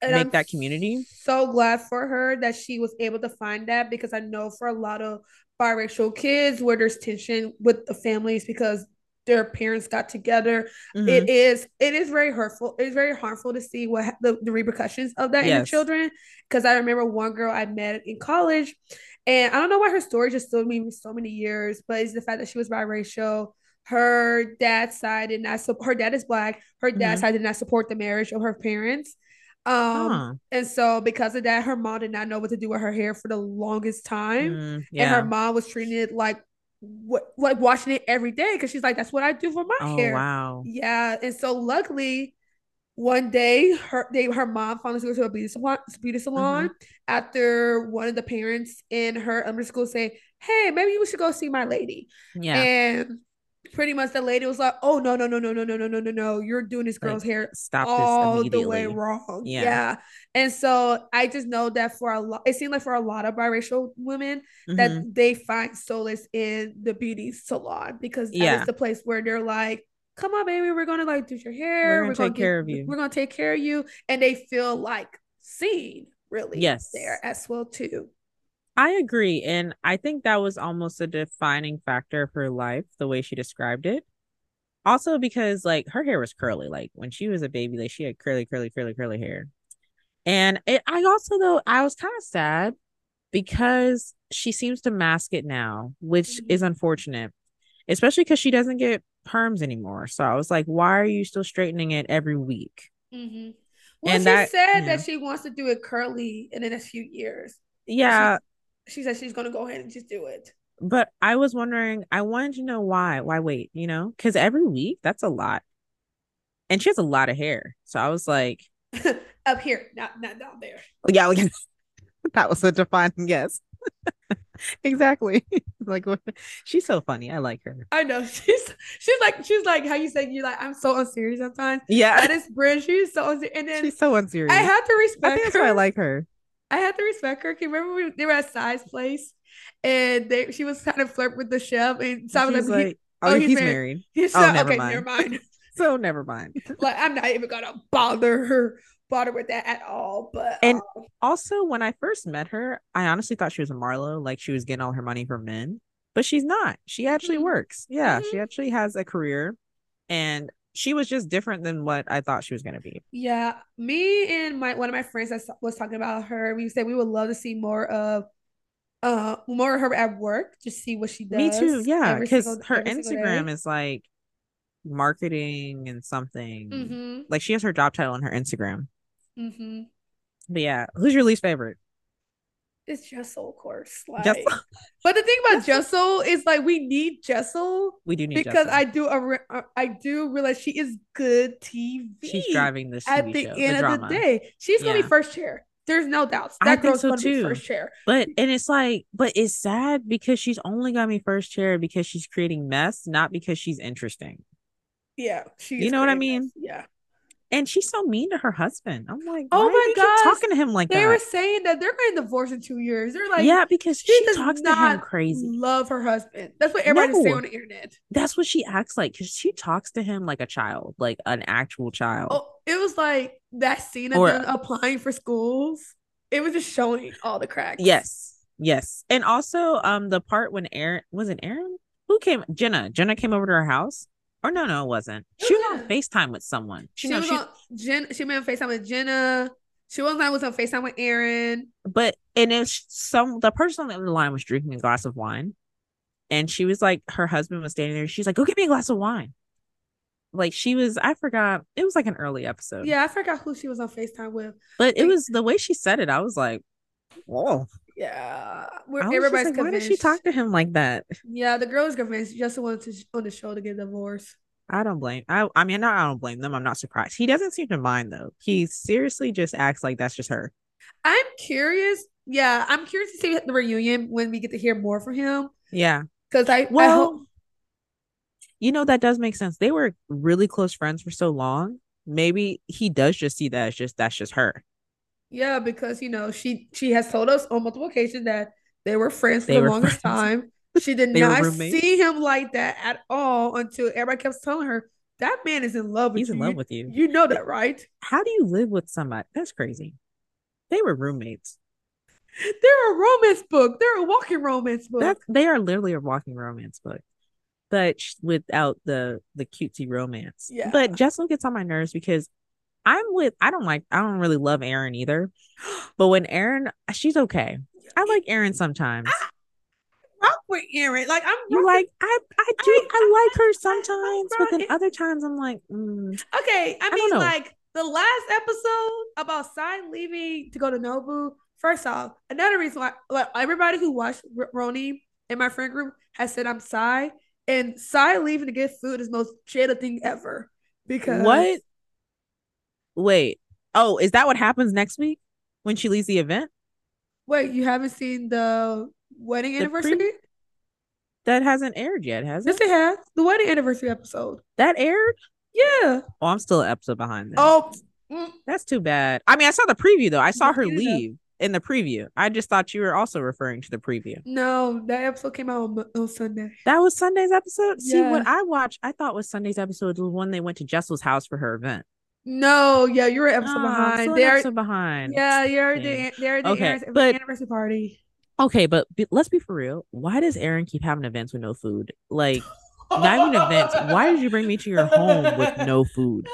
and make I'm that community. So glad for her that she was able to find that because I know for a lot of biracial kids where there's tension with the families because their parents got together. Mm-hmm. It is it is very hurtful. It's very harmful to see what the, the repercussions of that yes. in the children. Because I remember one girl I met in college and I don't know why her story just stood me so many years, but it's the fact that she was biracial. Her dad's side did not support her dad is black. Her dad's mm-hmm. side did not support the marriage of her parents. Um, huh. and so because of that, her mom did not know what to do with her hair for the longest time. Mm, yeah. And her mom was treating it like what like washing it every day because she's like, that's what I do for my oh, hair. Wow. Yeah. And so luckily one day her they her mom finally goes to a beauty salon beauty salon mm-hmm. after one of the parents in her elementary school say hey maybe you should go see my lady yeah and pretty much the lady was like oh no no no no no no no no no no you're doing this girl's like, hair stop all the way wrong yeah. yeah and so i just know that for a lot it seemed like for a lot of biracial women mm-hmm. that they find solace in the beauty salon because that yeah. is the place where they're like come on, baby, we're gonna like do your hair. We're gonna, we're take care of you. We're gonna take care of you. And they feel like seen really yes there as well too. I agree. And I think that was almost a defining factor of her life, the way she described it. Also, because like her hair was curly. Like when she was a baby, like she had curly, curly, curly, curly hair. And it, I also though I was kind of sad because she seems to mask it now, which mm-hmm. is unfortunate, especially because she doesn't get perms anymore. So I was like, why are you still straightening it every week? Mm-hmm. Well, and she that, said that she wants to do it curly in the next few years. Yeah. She, she said she's going to go ahead and just do it. But I was wondering, I wanted to know why. Why wait, you know? Because every week, that's a lot. And she has a lot of hair. So I was like, [laughs] up here, not not down there. Yeah, [laughs] that was a defining yes. [laughs] exactly. [laughs] like she's so funny. I like her. I know. [laughs] She's she's like she's like how you say you're like I'm so unserious sometimes. Yeah. That is Brynn. She's so unserious. And then she's so unserious. I have to respect I think that's her. why I like her. I had to respect her. Can you remember we, they were at Sai's place and they she was kind of flirt with the chef and so was like, like oh, oh, he's, he's married. married. He's oh, never okay, mind. never mind. so never mind. like I'm not even gonna bother her bother with that at all. But and um, also when I first met her, I honestly thought she was a Marlo, like she was getting all her money from men, but she's not. She actually mm-hmm. works. Yeah, mm-hmm. she actually has a career, and she was just different than what I thought she was going to be. Yeah, me and my one of my friends that was talking about her. We said we would love to see more of uh more of her at work to see what she does. Me too. Yeah, because her Instagram is like marketing and something. Mm-hmm. Like she has her job title on her Instagram. Mm-hmm. But yeah, who's your least favorite? It's Jessel, of course. Like, Jessel. but the thing about [laughs] Jessel is like we need Jessel. We do need because Jessel. I do a, uh, I do realize she is good TV. She's driving this TV at the show, end the of the day. She's gonna be first chair. There's no doubts. That I girl's so gonna too. be first chair. But and it's like, but it's sad because she's only gonna be first chair because she's creating mess, not because she's interesting. Yeah, you know what I mean? Mess. Yeah. And she's so mean to her husband. I'm like, oh my god, talking to him like that. they that. were saying that they're going to divorce in two years. They're like, yeah, because she, she talks to him crazy. Love her husband. That's what everybody no. say on the internet. That's what she acts like because she talks to him like a child, like an actual child. Oh, it was like that scene of or, them applying for schools. It was just showing all the cracks. Yes, yes, and also um the part when Erin was it Erin who came Jenna Jenna came over to her house or no, no, it wasn't. She was on FaceTime with someone. She, she was she, on Jen. She made on FaceTime with Jenna. She was on was on FaceTime with Erin. But and if some the person on the other line was drinking a glass of wine, and she was like, her husband was standing there. She's like, "Go get me a glass of wine." Like she was, I forgot. It was like an early episode. Yeah, I forgot who she was on FaceTime with. But like, it was the way she said it. I was like, "Whoa." Yeah, where everybody's like, convinced. Why did she talk to him like that? Yeah, the girl is convinced. Just wanted to on the show to get divorced. I don't blame. I I mean, not I don't blame them. I'm not surprised. He doesn't seem to mind though. He seriously just acts like that's just her. I'm curious. Yeah, I'm curious to see the reunion when we get to hear more from him. Yeah, because I well, I hope... you know that does make sense. They were really close friends for so long. Maybe he does just see that as just that's just her. Yeah, because you know she she has told us on multiple occasions that they were friends for they the longest friends. time. She did [laughs] not see him like that at all until everybody kept telling her that man is in love with He's you. in love with you. You know that, right? How do you live with somebody? That's crazy. They were roommates. They're a romance book. They're a walking romance book. That's, they are literally a walking romance book, but without the the cutesy romance. Yeah. But Jessel gets on my nerves because I'm with. I don't like. I don't really love Erin either. But when Erin she's okay. I like Erin sometimes. I, rock with Erin. Like I'm you like I I do I, I like her sometimes, but then other times I'm like, mm, okay. I, I mean, like the last episode about Sai leaving to go to Nobu. First off, another reason why like everybody who watched R- RHONY in my friend group has said I'm Sai, and Sai leaving to get food is most Jayda thing ever. Because what? Wait. Oh, is that what happens next week when she leaves the event? Wait, you haven't seen the wedding the anniversary? Pre- that hasn't aired yet, has it? Yes, it has. The wedding anniversary episode. That aired? Yeah. Oh, I'm still an episode behind. Then. Oh, mm. that's too bad. I mean, I saw the preview though. I saw her leave in the preview. I just thought you were also referring to the preview. No, that episode came out on, on Sunday. That was Sunday's episode. Yeah. See, what I watched, I thought was Sunday's episode was when they went to Jessel's house for her event. No, yeah, you're an episode oh, behind. They're episode behind. Yeah, you're the they're the okay, but, anniversary party. Okay, but be, let's be for real. Why does Erin keep having events with no food? Like, not even events. Why did you bring me to your home with no food?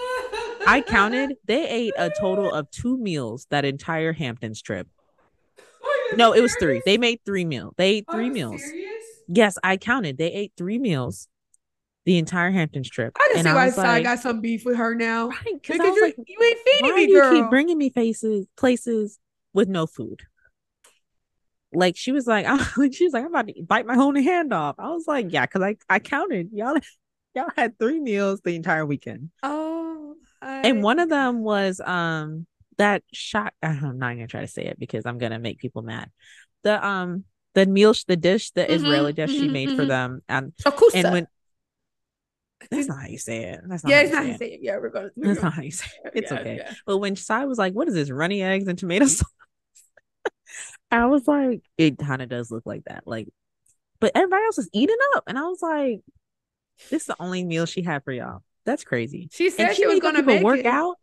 I counted. They ate a total of two meals that entire Hamptons trip. No, it was three. They made three meals. They ate three meals. Serious? Yes, I counted. They ate three meals the entire Hamptons trip. I just see why I like, got some beef with her now. Right, because you, like, you ain't feeding me, girl. You keep bringing me faces places with no food like she was like, I'm, [laughs] she was like, I'm about to bite my own hand off. I was like, yeah, because I I counted y'all [laughs] y'all had three meals the entire weekend. Oh, I... and one of them was um that shot. [laughs] I'm not gonna try to say it because I'm gonna make people mad. The um the meal the dish the mm-hmm, Israeli dish mm-hmm, she made mm-hmm. for them and and when that's [laughs] not how you say it. That's not yeah, it's not how you say it. Yeah, we're gonna. We're that's not how you say it. It's yeah, okay. Yeah. But when Sai was like, "What is this? Runny eggs and tomato [laughs] sauce?" I was like, it kind of does look like that. Like, but everybody else is eating up. And I was like, this is the only meal she had for y'all. That's crazy. She said she, she was gonna make work it. out.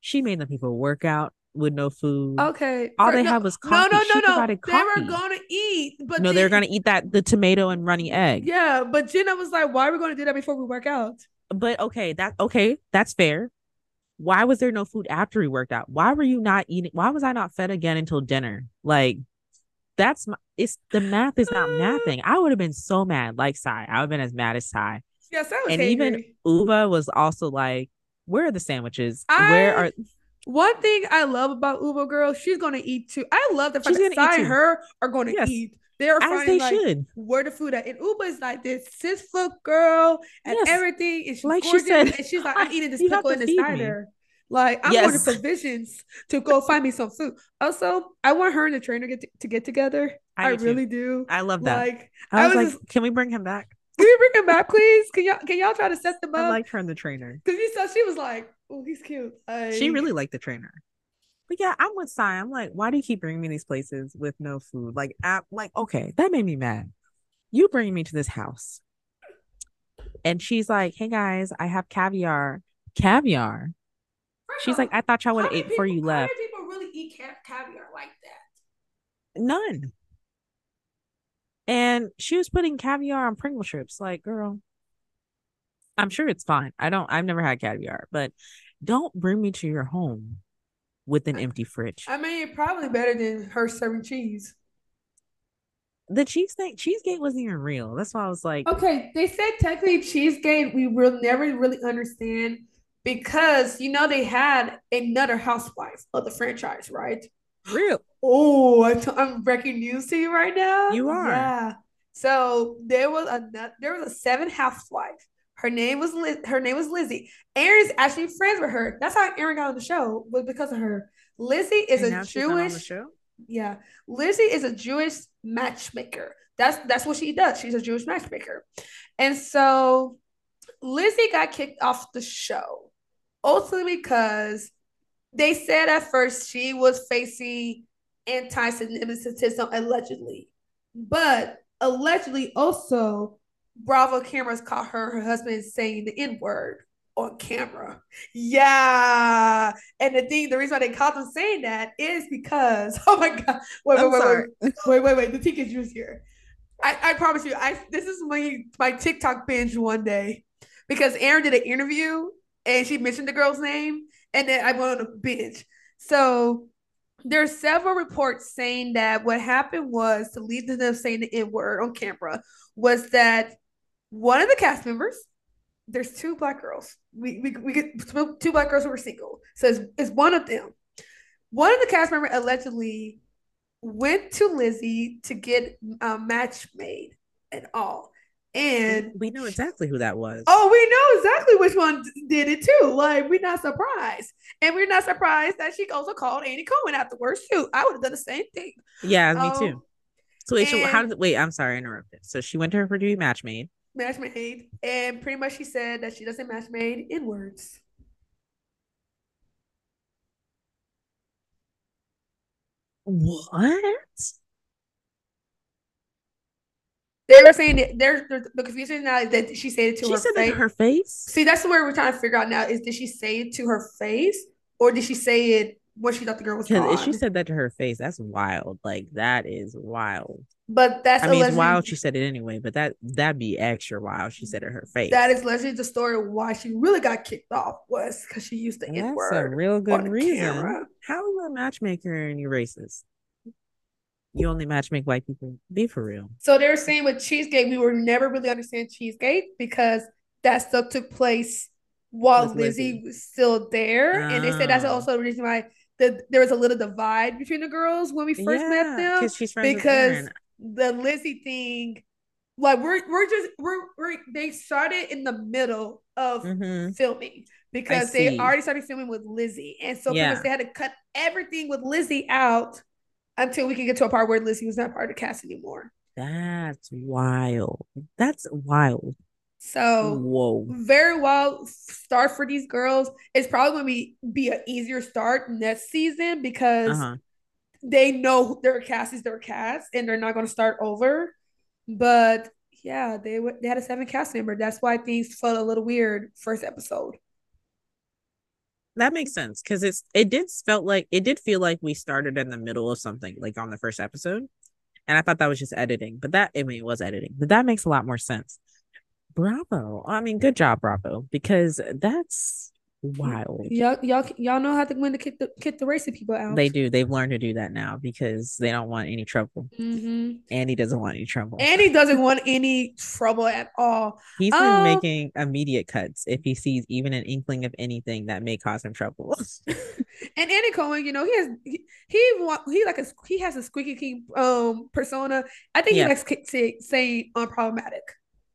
She made the people work out with no food. Okay. All for, they no, had was coffee. No, no, no, no. They were gonna eat, but no, they, they're gonna eat that the tomato and runny egg. Yeah, but Jenna was like, "Why are we gonna do that before we work out?" But okay, that okay, that's fair. Why was there no food after we worked out? Why were you not eating? Why was I not fed again until dinner? Like, that's my it's the math is not uh. mathing. I would have been so mad, like Sai. I would have been as mad as Sai. Yes, I was and angry. even Ubah was also like, Where are the sandwiches? I, Where are One thing I love about Ubah Girl, she's gonna eat too. I love the fact that Sai and her are gonna yes. eat. They're As finding they like should. where the food at. And Ubah is like this six foot girl and yes. everything. And she's like gorgeous. She said, and she's like, I'm eating this pickle in the cider. Like I'm yes. going to provisions to go find me some food. Also, I want her and the trainer get to, to get together. I, I really do. I love that. Like I was, I was like, just, can we bring him back? Can we bring him back, please? Can y'all can y'all try to set them up? I like her and the trainer. Because you saw she was like, oh, he's cute. I... She really liked the trainer. But yeah, I'm with Sai. I'm like, why do you keep bringing me these places with no food? Like, at, like, okay, that made me mad. You bring me to this house, and she's like, "Hey guys, I have caviar." Caviar. she's like, "I thought y'all would have ate before you left." How many people really eat caviar like that? None. And she was putting caviar on Pringle strips. Like, girl, I'm sure it's fine. I don't. I've never had caviar, but don't bring me to your home with an empty fridge. I mean, probably better than her serving cheese. The cheesegate cheesegate wasn't even real. That's why I was like, okay. They said technically cheesegate we will never really understand because you know they had another housewife of the franchise, right? Real. Oh, i t- I'm breaking news to you right now. You are. Yeah. So there was a there was a seven housewife her name was Liz, her name was Lizzie. Erin's actually friends with her. That's how Erin got on the show was because of her. Lizzie is and a Jewish. Yeah, Lizzie is a Jewish matchmaker. That's that's what she does. She's a Jewish matchmaker, and so Lizzie got kicked off the show, ultimately because they said at first she was facing anti-Semitism allegedly, but allegedly also Bravo cameras caught her, her husband saying the N word on camera. Yeah. And the thing, the reason why they caught them saying that is because, [laughs] oh my God. Wait, wait, wait, wait, wait, wait, wait. The is juice here. I, I promise you, I this is my my TikTok binge one day because Erin did an interview and she mentioned the girl's name, and then I went on a binge. So there are several reports saying that what happened was to lead to them saying the N word on camera was that one of the cast members, there's two black girls. We we, we get two black girls who were single. So it's, it's one of them. One of the cast members allegedly went to Lizzie to get a match made and all. And we know exactly who that was. Oh, we know exactly which one did it too. Like, we're not surprised. And we're not surprised that she also called Andy Cohen afterwards too. I would have done the same thing. Yeah, me um, too. So wait, and, so how did wait? I'm sorry, I interrupted. So she went to her for doing match made match made, and pretty much she said that she doesn't match made in words. What? They were saying that there's, the confusion now is that she said it to she her said face. to her face. See, that's where we're trying to figure out now is did she say it to her face or did she say it what she thought the girl was If she said that to her face, that's wild. Like that is wild. But that's I mean, it's wild she said it anyway, but that that'd be extra wild. She said it her face. That is literally the story of why she really got kicked off was because she used the N word. That's a real good reason. Camera. How are you a matchmaker and you racist? You only matchmake white people. Be for real. So they were saying with cheesegate, we were never really understand cheesegate because that stuff took place while Lizzie. Lizzie. was still there, and they said that's ah. also the reason why the, there was a little divide between the girls when we first yeah, met them she's because the Lizzie thing, like we're we're just we're we're they started in the middle of mm-hmm. filming because they already started filming with Lizzie, and so yeah. because they had to cut everything with Lizzie out until we could get to a part where Lizzie was not part of the cast anymore. That's wild. That's wild. So whoa, very well start for these girls. It's probably to be be an easier start next season because uh-huh. they know their cast is their cast and they're not to start over. But yeah, they they had a seven cast member. That's why things felt a little weird first episode. That makes sense because it's it did felt like it did feel like we started in the middle of something like on the first episode, and I thought that was just editing. But that I mean it was editing, but that makes a lot more sense Bravo. I mean, good job, Bravo, because that's wild. Y'all, y'all, y'all know how to when to kick the kick the racing people out. They do. They've learned to do that now because they don't want any trouble. Mm-hmm. Andy doesn't want any trouble. Andy doesn't want any trouble at all. He's been um, making immediate cuts if he sees even an inkling of anything that may cause him trouble. [laughs] and Andy Cohen, you know, he has he he, he like a he has a squeaky clean um persona. I think yeah. he likes say, saying unproblematic.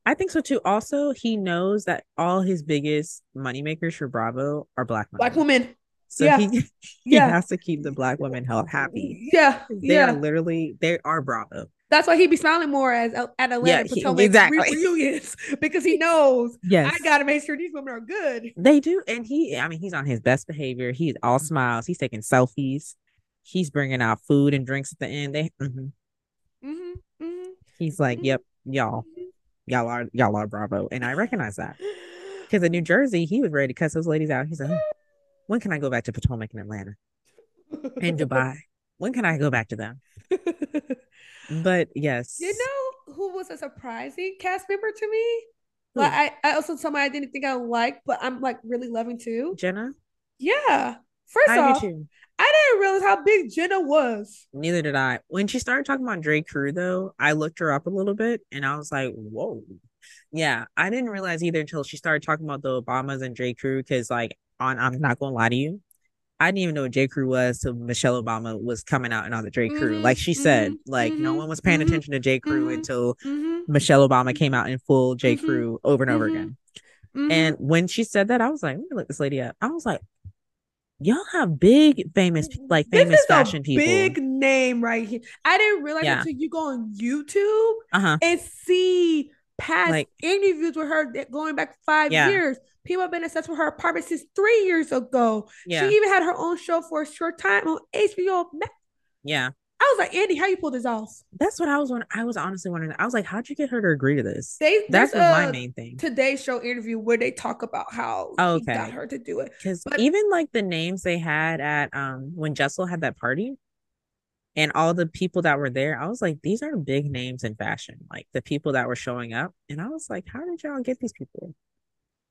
I think so too. Also, he knows that all his biggest moneymakers for Bravo are black women. Black women. So yeah. he, [laughs] he yeah. has to keep the black women held happy. Yeah. They yeah. are literally they are Bravo. That's why he'd be smiling more as at Atlanta yeah, Potomac exactly. reunions [laughs] because he knows yes. I gotta make sure these women are good. They do, and he I mean he's on his best behavior. He's all smiles. He's taking selfies. He's bringing out food and drinks at the end. They mm-hmm. Mm-hmm. Mm-hmm. He's like, mm-hmm. "Yep, y'all." Y'all are y'all are Bravo, and I recognize that [gasps] because in New Jersey he was ready to cuss those ladies out. He said, "When can I go back to Potomac in Atlanta, and Dubai? When can I go back to them?" [laughs] but yes, you know who was a surprising cast member to me. Like I, I also somebody I didn't think I liked, but I'm like really loving too. Jenna. Yeah. First I off, I didn't realize how big Jenna was. Neither did I. When she started talking about J. Crew, though, I looked her up a little bit and I was like, whoa. Yeah, I didn't realize either until she started talking about the Obamas and J. Crew because, like, on I'm not gonna lie to you, I didn't even know what J. Crew was till Michelle Obama was coming out and on the J. Crew. Mm-hmm, like she mm-hmm, said, like mm-hmm, no one was paying mm-hmm, attention to J. Crew mm-hmm, until mm-hmm. Michelle Obama came out in full J. Crew over and over again. And when she said that, I was like, let me look this lady up. I was like, y'all have big famous like famous fashion people big name right here i didn't realize yeah. until you go on youtube uh-huh. and see past like, interviews with her going back five yeah. years people have been obsessed with her apartment since three years ago yeah. she even had her own show for a short time on hbo yeah I was like, Andy, how you pull this off? That's what I was wondering. I was honestly wondering. I was like, how'd you get her to agree to this? They, That's my main thing. Today's show interview where they talk about how okay. got her to do it. Because even like the names they had at um when Jessel had that party, and all the people that were there, I was like, these are big names in fashion. Like the people that were showing up, and I was like, how did y'all get these people?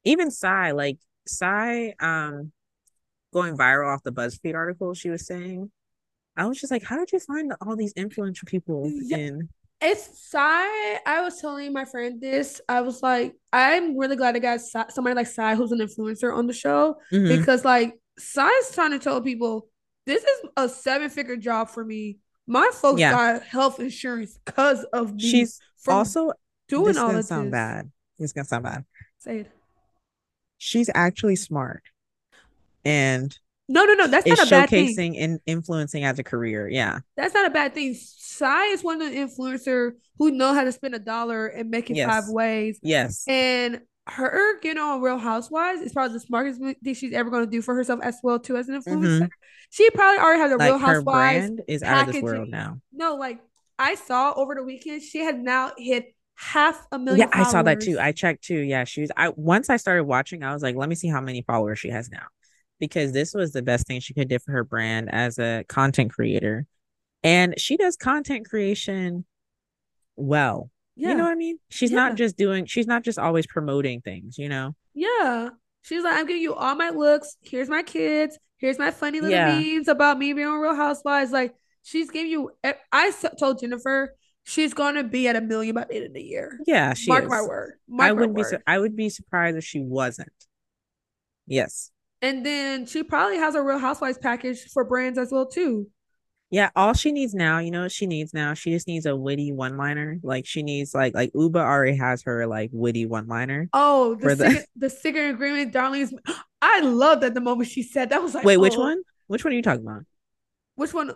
Even Sai, like Sai, um, going viral off the BuzzFeed article she was saying I was just like, how did you find all these influential people yeah. in? It's Sai. I was telling my friend this. I was like, I'm really glad I got somebody like Sai who's an influencer on the show mm-hmm. because like Sai's trying to tell people this is a seven figure job for me. My folks yeah. got health insurance because of me. She's also doing this all this. Sound bad. It's gonna sound bad. Say it. She's actually smart, and no, no, no. That's not a bad thing. Showcasing and influencing as a career. Yeah. That's not a bad thing. Sai is one of the influencer who know how to spend a dollar and make it yes. five ways. Yes. And her getting on Real Housewives is probably the smartest thing she's ever going to do for herself as well too as an influencer. Mm-hmm. She probably already has a like Real Housewives. brand is out of this world now. No, like I saw over the weekend, she has now hit half a million. Yeah, followers. I saw that too. I checked too. Yeah, she was. I once I started watching, I was like, let me see how many followers she has now because this was the best thing she could do for her brand as a content creator. And she does content creation well. Yeah. You know what I mean? She's yeah. not just doing, she's not just always promoting things, you know? Yeah. She's like, I'm giving you all my looks. Here's my kids. Here's my funny little yeah. memes about me being on Real Housewives. Like, she's giving you, I told Jennifer, she's gonna be at a million by the end of the year. Yeah, she mark is. my word. Mark I would be. Su- I would be surprised if she wasn't. Yes. And then she probably has a Real Housewives package for brands as well too. Yeah, all she needs now, you know what she needs now? She just needs a witty one-liner. Like she needs like like Ubah already has her like witty one-liner. Oh, the the, the secret agreement, darlings. [gasps] I love that the moment she said that was like Wait, oh. which one? Which one are you talking about? Which one?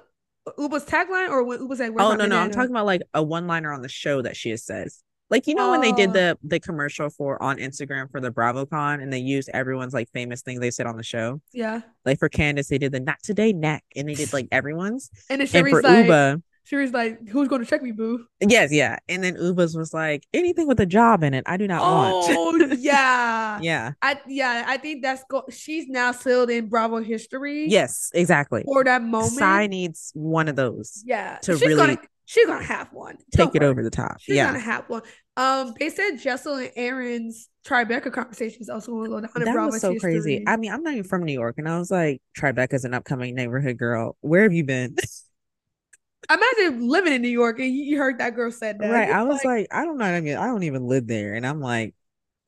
Ubah's tagline or what Ubah said? Oh no, no, I'm talking about like a one-liner on the show that she has says. Like you know oh. when they did oh. the the commercial for on Instagram for the BravoCon and they used everyone's like famous thing they said on the show. Yeah. Like for Candiace, they did the not today neck and they did like everyone's. and, and for like, Ubah, Sheree's like, who's going to check me, boo? Yes, yeah. And then Ubah's was like, anything with a job in it, I do not oh, want. Oh [laughs] yeah, yeah. I yeah, I think that's go. She's now sealed in Bravo history. Yes, exactly. For that moment, Sai needs one of those. Yeah, to she's really. Gonna, she's gonna have one. Take it over the top. She's yeah. gonna have one. Um, they said Jessel and Erin's Tribeca conversation is also going to go down. That was so history. crazy. I mean, I'm not even from New York, and I was like, Tribeca's an upcoming neighborhood girl. Where have you been? [laughs] Imagine living in New York and you heard that girl said that. Right. I was like, like, I don't know. I mean, I don't even live there, and I'm like,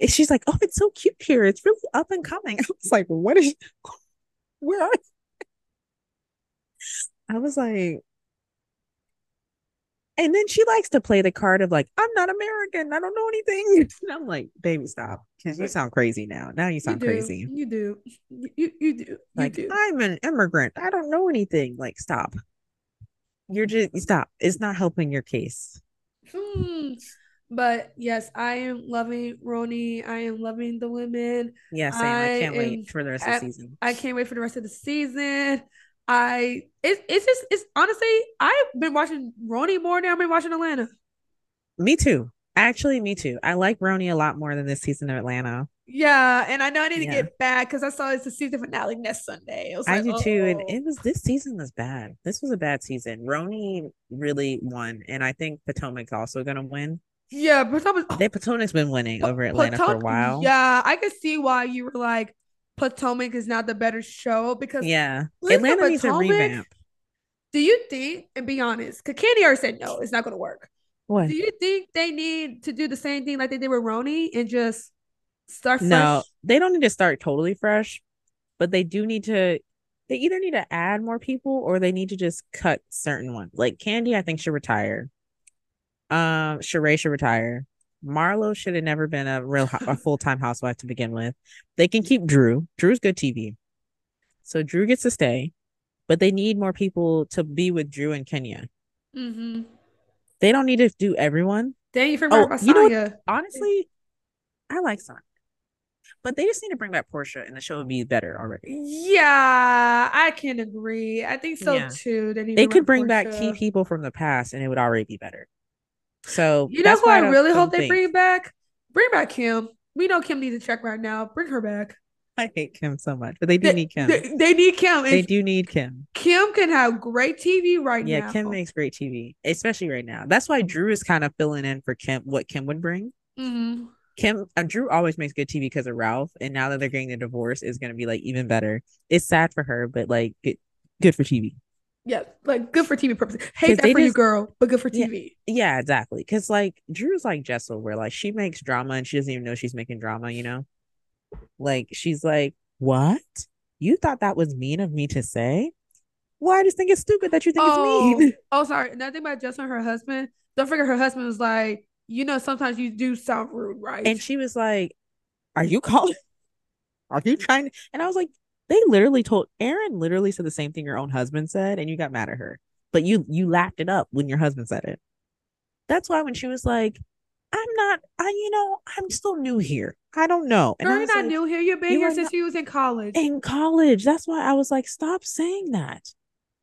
she's like, oh, it's so cute here. It's really up and coming. [laughs] I was like, what is? [laughs] Where are? I was like, and then she likes to play the card of like, I'm not American. I don't know anything. [laughs] And I'm like, baby, stop. You sound crazy now. Now you sound you crazy. You do. You, you do. You like, do. I'm an immigrant. I don't know anything. Like, stop. You're just, stop. It's not helping your case. Hmm. But yes, I am loving RHONY. I am loving the women. Yeah, same. I, I can't wait for the rest of the season. I can't wait for the rest of the season. I it's it's just it's honestly I've been watching RHONY more than I've been watching Atlanta. Me too. Actually, me too. I like RHONY a lot more than this season of Atlanta. Yeah, and I know I need yeah. to get back because I saw it's the season finale next Sunday. I like, do oh. too, and oh. it was this season was bad. This was a bad season. RHONY really won, and I think Potomac's also gonna win. Yeah, Potomac. They Potomac's been winning over Atlanta Potomac, for a while. Yeah, I could see why you were like, Potomac is not the better show because yeah, Atlanta needs a revamp. Do you think, and be honest, because Kandi already said no, it's not going to work. What? Do you think they need to do the same thing like they did with RHONY and just start fresh? No, they don't need to start totally fresh, but they do need to. They either need to add more people or they need to just cut certain ones. Like Kandi, I think should retire. Um, Sheree should retire. Marlo should have never been a real a full time housewife to begin with. They can keep Drew. Drew's good TV, so Drew gets to stay, but they need more people to be with Drew and Kenya. Mm-hmm. They don't need to do everyone. Thank you for oh, you know what? Honestly, I like Sanya, but they just need to bring back Porsha, and the show would be better already. Yeah, I can agree. I think so yeah. too. They, they could bring Porsha. back key people from the past, and it would already be better. So you know who I, I really hope they bring back? Bring back Kim. We know Kim needs a check right now. Bring her back. I hate Kim so much, but they do they, need Kim. They, they need Kim. They do need Kim. Kim can have great TV right yeah, now. Yeah, Kim makes great TV, especially right now. That's why Drew is kind of filling in for Kim, what Kim would bring. Mm-hmm. Kim, uh, Drew always makes good TV because of Ralph, and now that they're getting a divorce, is going to be like even better. It's sad for her, but like good, good for TV. Yeah, like good for TV purposes. Hate that for just, you, girl, but good for TV. Yeah, yeah exactly. Because like Drew's like Jessel, where like she makes drama and she doesn't even know she's making drama. You know, like she's like, "What? You thought that was mean of me to say? Well, I just think it's stupid that you think oh, it's mean." [laughs] Oh, sorry. Another thing about Jessel and her husband. Don't forget, her husband was like, "You know, sometimes you do sound rude, right?" And she was like, "Are you calling? [laughs] Are you trying?" To? And I was like, they literally told Erin literally said the same thing your own husband said, and you got mad at her. But you you laughed it up when your husband said it. That's why when she was like, I'm not, I you know, I'm still new here. I don't know. And You're not like, new here. You've been you here since not, you was in college. In college. That's why I was like, stop saying that.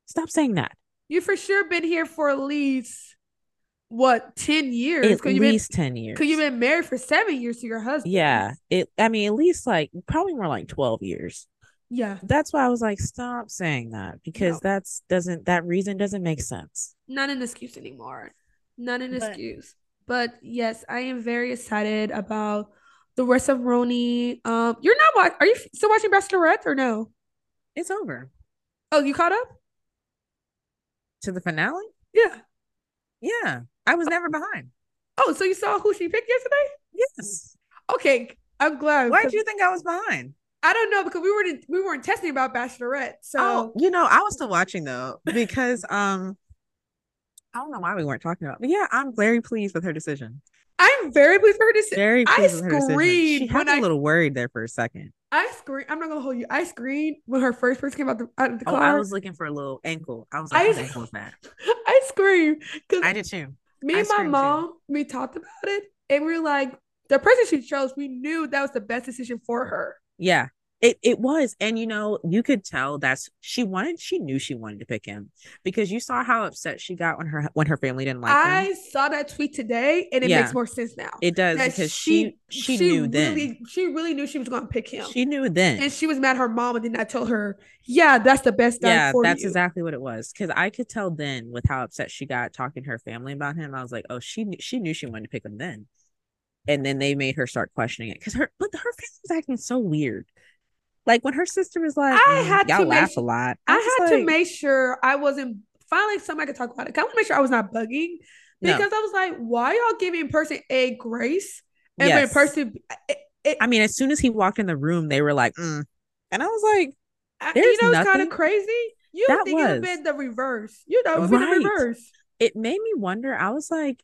Stop saying that. You for sure been here for at least what 10 years at least been, 10 years because you've been married for seven years to your husband yeah it i mean at least like probably more like 12 years yeah. That's why I was like, stop saying that because no. that's doesn't that reason doesn't make sense. Not an excuse anymore. Not an but, excuse. But yes, I am very excited about the rest of RHONY. Um, you're not watch. Are you still watching Bachelorette or no? It's over. Oh, you caught up to the finale? Yeah. Yeah, I was never behind. Oh, so you saw who she picked yesterday? Yes. Okay, I'm glad. Why did you think I was behind? I don't know because we weren't we weren't testing about Bachelorette. So oh, you know, I was still watching though because um I don't know why we weren't talking about. But yeah, I'm very pleased with her decision. I'm very pleased with her decision. Very pleased I with her decision. She had a little worried there for a second. I screamed. I'm not gonna hold you. I screamed when her first person came out the, out of the oh. I was looking for a little ankle. I was like, I, ankle was bad. [laughs] I screamed because I did too. Me I and my mom, too. we talked about it, and we were like, the person she chose, we knew that was the best decision for her. Yeah, It it was, and you know, you could tell that's she wanted. She knew she wanted to pick him because you saw how upset she got when her when her family didn't like I him. saw that tweet today, and it Yeah. makes more sense now. It does That because she she, knew then. really, She really knew she was going to pick him, She knew then. and she was mad. Her mom and did not tell her. Yeah, that's the best yeah, that's you. exactly what it was. Because I could tell then with how upset she got talking to her family about him. I was like, oh, she she knew she wanted to pick him then, and then they made her start questioning it because her but her family was acting so weird. Like when her sister was like, I "Mm, had y'all to laugh su- a lot. I was had to make sure I wasn't finally somebody could talk about it. I want to make sure I was not bugging No. because I was like, why y'all giving person A grace and Yes. person it, it, I mean, as soon as he walked in the room, they were like, mm. and I was like, I- there's you know it's kind of crazy. You That think it would have been the reverse. You know, it would Right. the reverse. it made me wonder. I was like,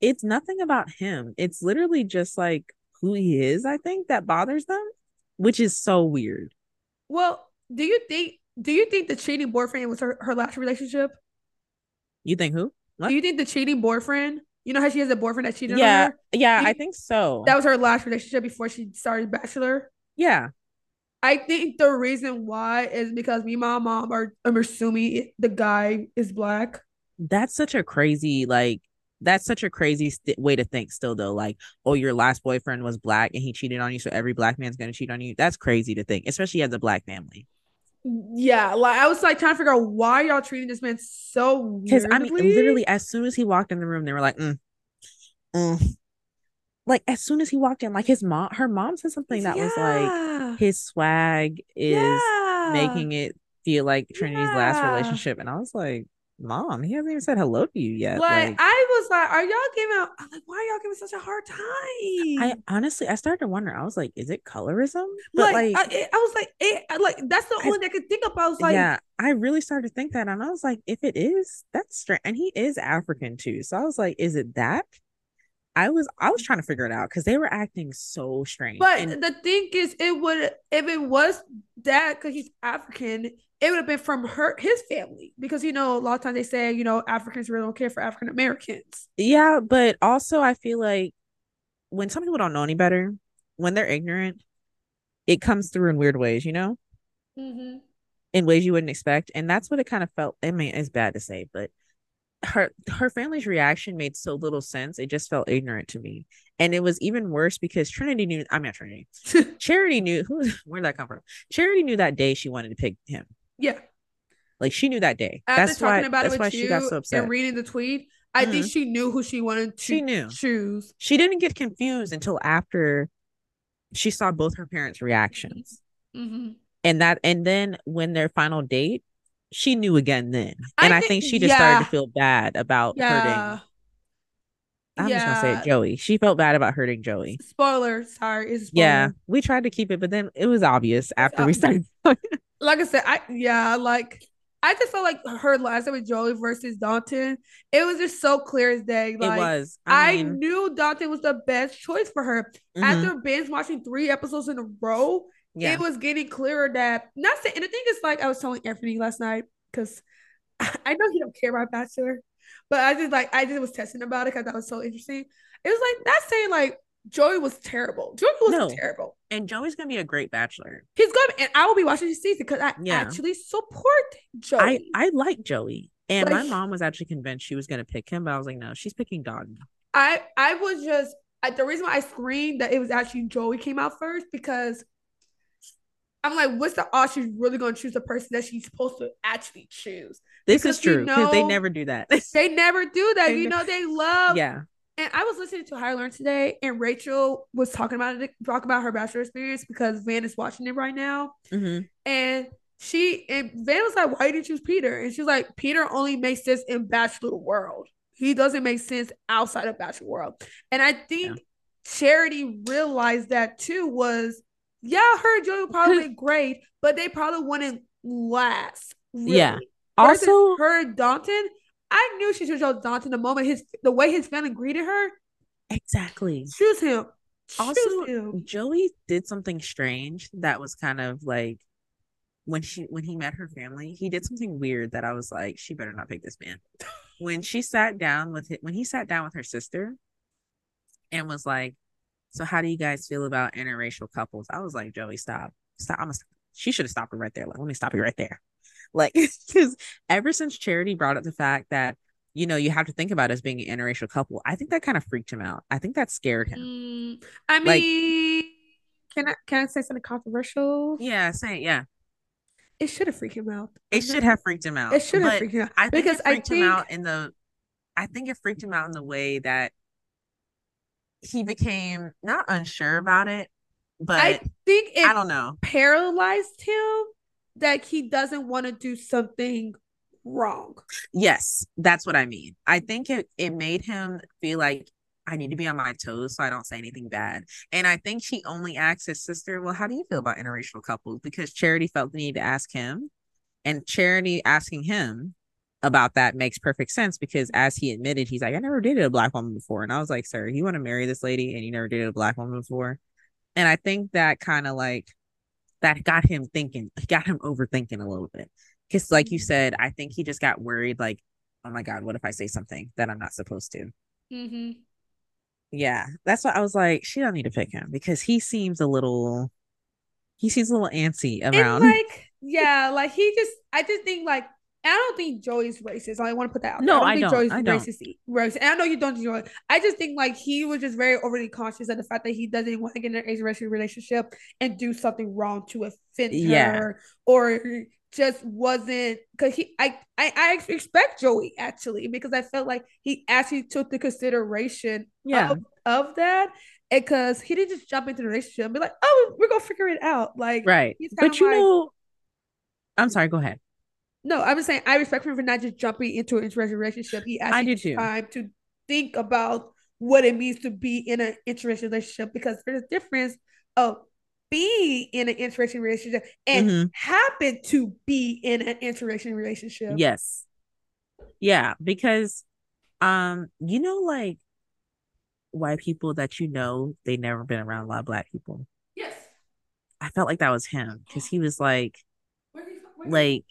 it's nothing about him. It's literally just like who he is. I think that bothers them, which is so weird. Well, do you think do you think the cheating boyfriend was her, her last relationship? You think who? What? Do you think the cheating boyfriend, you know how she has a boyfriend that cheated Yeah, on her? yeah, You- I think so. That was her last relationship before she started Bachelor. yeah, I think the reason why is because me and my mom are I'm assuming the guy is black. that's such a crazy like. That's such a crazy st- way to think. Still though, like, oh, your last boyfriend was black and he cheated on you, so every black man's gonna cheat on you. That's crazy to think, especially as a black family. Yeah, like I was like trying to figure out why y'all treating this man so Because I mean, literally, as soon as he walked in the room, they were like, mm, mm. like as soon as he walked in, like his mom, her mom said something that was like, his swag is Yeah. making it feel like Trinity's last relationship, and I was like, mom, he hasn't even said hello to you yet. like, Like, I was like, are y'all giving I'm like, why are y'all giving such a hard time? I honestly, I started to wonder. I was like, is it colorism? But like, like, I, I was like, it, like that's the I- only thing I could think about. I was like, yeah, I really started to think that, and I was like, if it is, that's strange. And he is African too, so I was like, is it that? I was, I was trying to figure it out because they were acting so strange. But And- the thing is, it would if it was that because he's African, it would have been from her his family because you know a lot of times they say you know Africans really don't care for African Americans. Yeah, but also I feel like when some people don't know any better, when they're ignorant, it comes through in weird ways, you know, Mm-hmm. in ways you wouldn't expect. And that's what it kind of felt. I mean, it's bad to say, but her her family's reaction made so little sense. It just felt ignorant to me. And it was even worse because Trinity knew I'm not Trinity. [laughs] Charity knew who where'd that come from? Charity knew that day she wanted to pick him. Yeah, Like she knew that day. after that's talking why about that's it why with she you got so upset. and reading the tweet, I think she knew who she wanted to She knew. choose. she didn't get confused until after she saw both her parents' reactions. Mm-hmm. and that and then when their final date she knew again then I and i, think- think she just started to feel bad about Yeah, hurting i'm just gonna say it joey she felt bad about hurting joey spoiler. Sorry, it's spoiler. yeah we tried to keep it but then it was obvious after we uh, started [laughs] like I said, I yeah, like I just felt like her last time with Joey versus Dalton, it was just so clear as day. Like it was I, i, knew Dalton was the best choice for her. mhm, After binge watching three episodes in a row, yeah it was getting clearer that not saying and the thing is like I was telling Anthony last night because [laughs] I know he don't care about Bachelor, but I just like I just was testing about it because that was so interesting. It was like not saying like Joey was terrible. Joey wasn't No. terrible. and joey's gonna be a great bachelor He's good, and I will be watching this season because I Yeah. actually support Joey. i i like joey and my mom was actually convinced she was gonna pick him but i was like no she's picking Don. I I was just the reason why I screamed that it was actually Joey came out first because I'm like, what's the odds she's really gonna choose the person that she's supposed to actually choose? this Because is true because they know- never do that [laughs] They never do that. They you know, they love. yeah And I was listening to Higher Learn today, and Rachel was talking about it, talk about her bachelor experience because Van is watching it right now, hmm and she and Van was like, "Why did you choose Peter?" And she's like, "Peter only makes sense in Bachelor world. He doesn't make sense outside of Bachelor world." And I think Charity realized that too. Was yeah, her and Joey probably great, but they probably wouldn't last. Really. Yeah. Versus also her Dalton, I knew she should chose Dalton the moment his the way his family greeted her. exactly Choose him. Choose Also, him. Joey did something strange that was kind of like when she when he met her family, he did something weird that I was like, she better not pick this man. [laughs] When she sat down with it, when he sat down with her sister and was like, So how do you guys feel about interracial couples? I was like, Joey, stop. stop. I'm gonna, she should have stopped her right there. Like, let me stop you right there. Like, [laughs] because ever since Charity brought up the fact that you know you have to think about as being an interracial couple, I think that kind of freaked him out. I think that scared him. Mm, I mean, like, can I can I say something controversial? Yeah, say it, yeah. It should have freaked him out. It should have freaked him out. It should have freaked him out. I think because it freaked I think... him out in the I think it freaked him out in the way that he became not unsure about it, but I think I don't know paralyzed him that he doesn't want to do something wrong. Yes, that's what I mean. I think it it made him feel like I need to be on my toes so I don't say anything bad. And I think she only asked his sister, Well, how do you feel about interracial couples? Because Charity felt the need to ask him. And Charity asking him about that makes perfect sense because as he admitted, he's like, I never dated a black woman before. And I was like, Sir, you want to marry this lady and you never dated a black woman before? And I think that kind of like that got him thinking, got him overthinking a little bit. Because, like you said, I think he just got worried, like, oh my God, what if I say something that I'm not supposed to? Mm-hmm. Yeah, that's why I was like. She don't need to pick him because he seems a little, he seems a little antsy around. And like, yeah, like he just, I just think like I don't think Joey's racist. I want to put that out. No, I don't. Think Joey's I don't. racist. And I know you don't enjoy. I just think like he was just very overly conscious of the fact that he doesn't want to get in an interracial relationship and do something wrong to offend yeah. her or just wasn't because he I, I I expect Joey actually because I felt like he actually took the consideration yeah. of, of that because he didn't just jump into the relationship and be like, oh, we're gonna figure it out. Like right. But you like, know, I'm sorry, go ahead. No, I'm just saying I respect him for not just jumping into an interracial relationship. He actually I do too. time to think about what it means to be in an interracial relationship because there's a difference of being in an interracial relationship and mm-hmm. happen to be in an interracial relationship. Yes. Yeah, because um, you know, like white people that you know, they never been around a lot of black people. Yes. I felt like that was him because he was like, like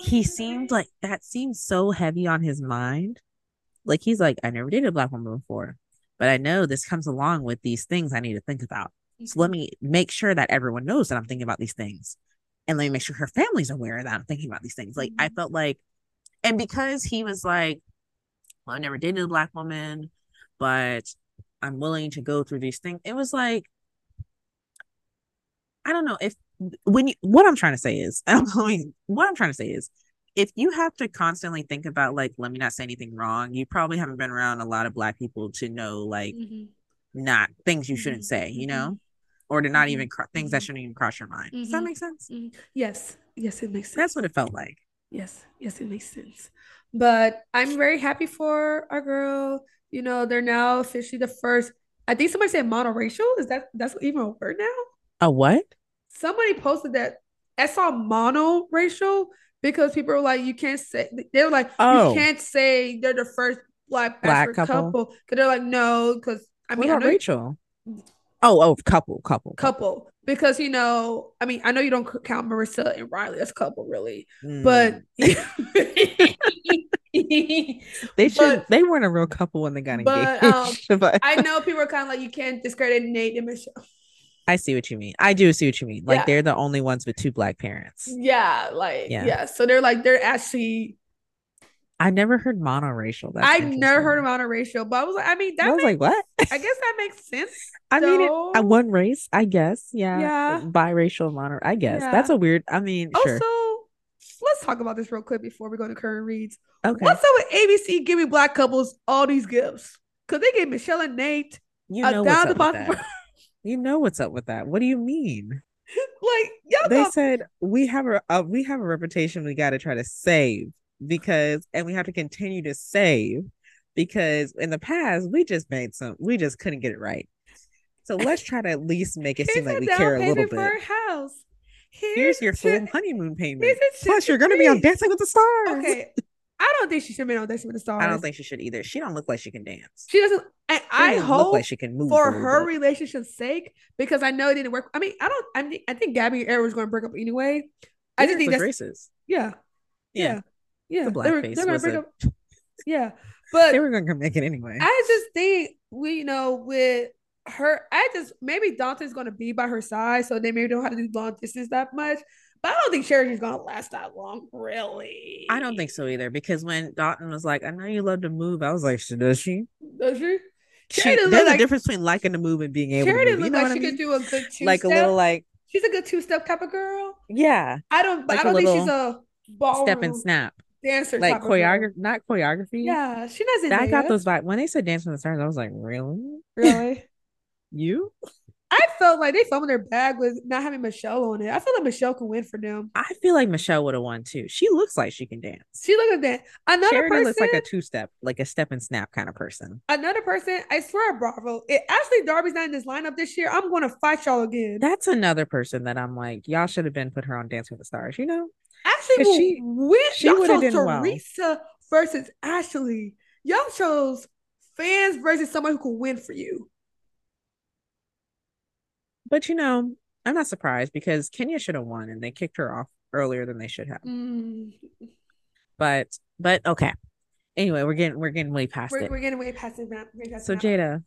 he seemed like that seemed so heavy on his mind. Like he's like, I never dated a black woman before, but I know this comes along with these things I need to think about. So let mm-hmm. me make sure that everyone knows that I'm thinking about these things. And let me make sure her family's aware that I'm thinking about these things. Like I mm-hmm. felt like, and because he was like, well, I never dated a black woman, but I'm willing to go through these things. It was like, I don't know if when you what I'm trying to say is [laughs] I'm going what I'm trying to say is if you have to constantly think about like let me not say anything wrong, you probably haven't been around a lot of black people to know like mm-hmm. not things you shouldn't mm-hmm. say, you know? Mm-hmm. Or to not even mm-hmm. cro- things that mm-hmm. shouldn't even cross your mind. Does that make sense? Yes. Yes, it makes sense. That's what it felt like. Yes. Yes, it makes sense. But I'm very happy for our girl. You know, they're now officially the first. I think somebody said monoracial. Is that that's even a word now? A what? Somebody posted that I saw mono-racial because people were like, you can't say they were like, oh. you can't say they're the first black black couple because they're like, no, because I mean, about Rachel? Oh, oh, couple, couple, couple. Because you know, I mean, I know you don't count Maurissa and Riley as couple, really, mm. but [laughs] [laughs] they should. But, they weren't a real couple when they got engaged. [laughs] Um, but I know people are kind of like, you can't discredit Nayte and Michelle. I see what you mean. I do see what you mean. Like yeah. they're the only ones with two black parents. Yeah, like yeah. yeah. So they're like they're actually. I never heard monoracial. That's I never heard of monoracial, but I was like, I mean, that I was makes, like, what? I guess that makes sense. [laughs] I mean, it, uh, one race, I guess. Yeah, yeah, biracial mono. I guess yeah. that's a weird. I mean, also, sure. let's talk about this real quick before we go to current reads. Okay, what's up with ABC giving black couples all these gifts? Because they gave Michelle and Nayte you know what's up with that. [laughs] You know what's up with that. What do you mean? [laughs] Like y'all they said we have a, a we have a reputation we got to try to save because and we have to continue to save because in the past we just made some we just couldn't get it right. So [laughs] let's try to at least make it seem like we care a little bit. house. Here's, Here's your full honeymoon payment. Plus, you're gonna be on Dancing with the Stars. Okay, I don't think she should be on Dancing with the Stars. I don't think she should either. She don't look like she can dance. She doesn't. And I hope like she can move for her bit. relationship's sake because I know it didn't work. I mean, I don't. I mean, I think Gabby and Eric was going to break up anyway. I just think that's racist. Yeah, yeah, yeah. The blackface. They were, they break a... up. Yeah, but they were going to make it anyway. I just think we, you know, with her I just maybe Dotun's gonna be by her side, so they maybe don't have to do long distance that much. But I don't think Charity's gonna last that long, really. I don't think so either. Because when Dotun was like, "I know you love to move," I was like, "Does she? Does she?" she there's like, a difference between liking to move and being able Charity to move. You know like she I mean? could do a good two like a little like she's a good two step type of girl. Yeah, I don't. Like I don't think she's a ball step and snap dancer, like choreography, not choreography. Yeah, she doesn't. I got those vibes when they said "Dance from the Stars." I was like, really, really, [laughs] you? I felt like they fumbled their bag with not having Michelle on it. I feel like Michelle could win for them. I feel like Michelle would have won too. She looks like she can dance. She looks like that. Another Charity person looks like a two step, like a step and snap kind of person. Another person, I swear, Bravo. It, Ashley Darby's not in this lineup this year. I'm going to fight y'all again. That's another person that I'm like, y'all should have been put her on Dance with the Stars. You know, Ashley she, win. She y'all chose Teresa well. versus Ashley. Y'all chose fans versus someone who could win for you. But you know, I'm not surprised because Kenya should have won and they kicked her off earlier than they should have. Mm. But but okay. Anyway, we're getting we're getting way past we're, it. We're getting way past it. So Jada,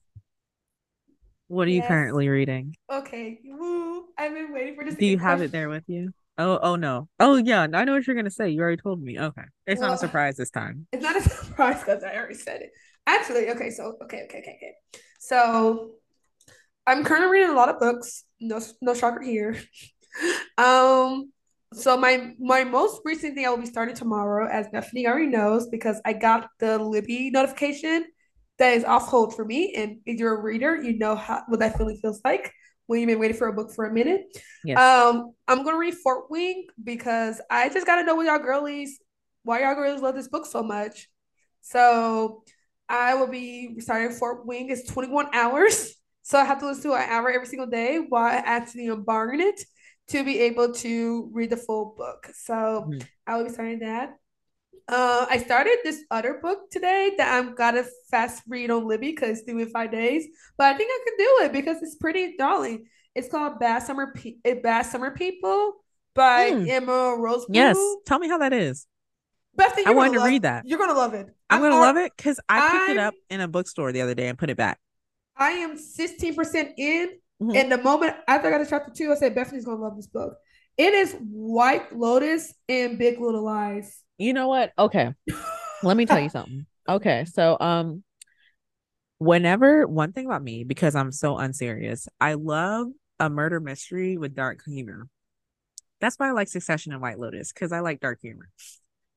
what are yes. you currently reading? Okay, Woo. I've been waiting for this. Do you have question. it there with you? Oh, oh no. Oh yeah, I know what you're gonna say. You already told me. Okay, it's well, not a surprise this time. It's not a [laughs] surprise because I already said it. Actually, okay. So okay, okay, okay, okay. So I'm currently reading a lot of books. No, no shocker here. um, so my my most recent thing I will be starting tomorrow, as Bethany already knows, because I got the Libby notification that is off hold for me. And if you're a reader, you know how what that feeling feels like when you've been waiting for a book for a minute. Yes. Um, I'm gonna read Fourth Wing because I just gotta know what y'all girlies, why y'all girlies love this book so much. So I will be starting Fourth Wing. It's 21 hours. So I have to listen to an hour every single day while I actually embargoing it to be able to read the full book. So mm-hmm. I will be starting that. Uh, I started this other book today that I'm gotta fast read on Libby because it's due in five days. But I think I can do it because it's pretty darling. It's called Bad Summer Pe- eh, Bad Summer People by mm. Emma Rose. Yes, tell me how that is. Bethany, I wanted to love, read that. You're gonna love it. I'm, I'm gonna love it because I picked I'm, it up in a bookstore the other day and put it back. I am 16% in. Mm-hmm. And the moment after I got to chapter two, I said Bethany's gonna love this book. It is White Lotus and Big Little Lies. You know what? Okay. Let me tell you [laughs] something. Okay. So um whenever one thing about me, because I'm so unserious, I love a murder mystery with dark humor. That's why I like Succession and White Lotus, because I like dark humor.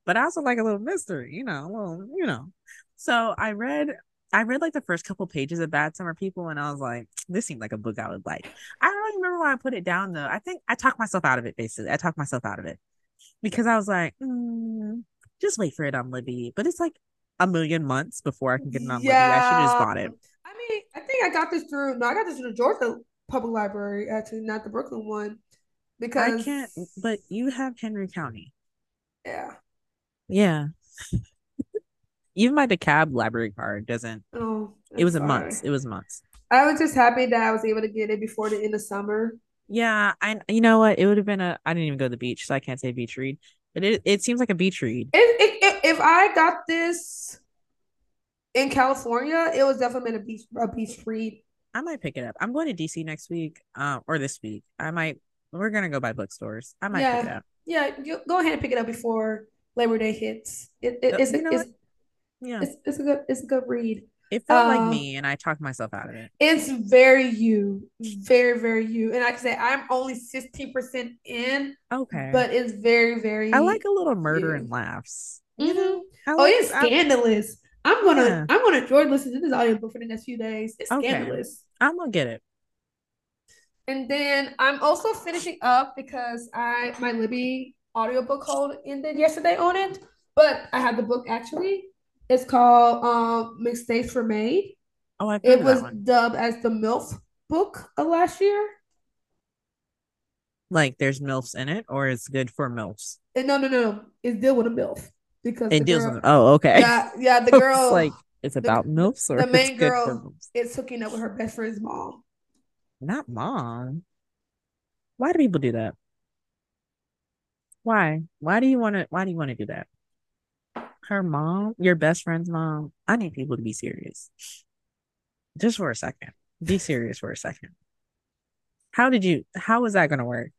But I also like a little mystery, you know, well, you know. So I read I read like the first couple pages of Bad Summer People, and I was like, [tsk] this seemed like a book I would like. I don't really remember why I put it down though. I think I talked myself out of it. Basically, I talked myself out of it because I was like, mm, just wait for it on Libby. But it's like a million months before I can get it on yeah. Libby. I should have just bought it. I mean, I think I got this through. No, I got this through the Georgia Public Library, actually, not the Brooklyn one. Because I can't. But you have Henry County. Yeah. Yeah. [laughs] Even my DeKalb library card doesn't. Oh, it was a month. It was months. I was just happy that I was able to get it before the end of summer. Yeah, I. You know what? It would have been a. I didn't even go to the beach, so I can't say beach read. But it it seems like a beach read. If if, if I got this in California, it was definitely been a beach a beach read. I might pick it up. I'm going to DC next week, uh, or this week. I might. We're gonna go by bookstores. I might yeah. pick it up. Yeah, you go ahead and pick it up before Labor Day hits. It, it, it's, you know it's, yeah, it's, it's a good it's a good read. It felt like me, and I talked myself out of it. It's very you, very very you, and like I say, I'm only sixteen percent in. Okay, but it's very very. I like a little murder you. and laughs. Mm-hmm. oh, it's scandalous. I'm gonna yeah. I'm gonna enjoy listening to this audiobook for the next few days. It's okay. scandalous. I'm gonna get it. And then I'm also finishing up because I my Libby audiobook hold ended yesterday on it, but I had the book actually. It's called um, Mistakes Were Made. Oh, I think It was dubbed as the MILF book of last year. Like there's MILFs in it, or it's good for MILFs? And no, no, no, no. It's deal with a MILF because it deals girl, with. Oh, okay. Yeah, yeah. The [laughs] girl like it's about the, MILFs, or the main girl is hooking up with her best friend's mom. Not mom. Why do people do that? Why? Why do you want to? Why do you want to do that? Her mom, your best friend's mom. I need people to be serious. Just for a second. Be serious for a second. How did you? How was that going to work?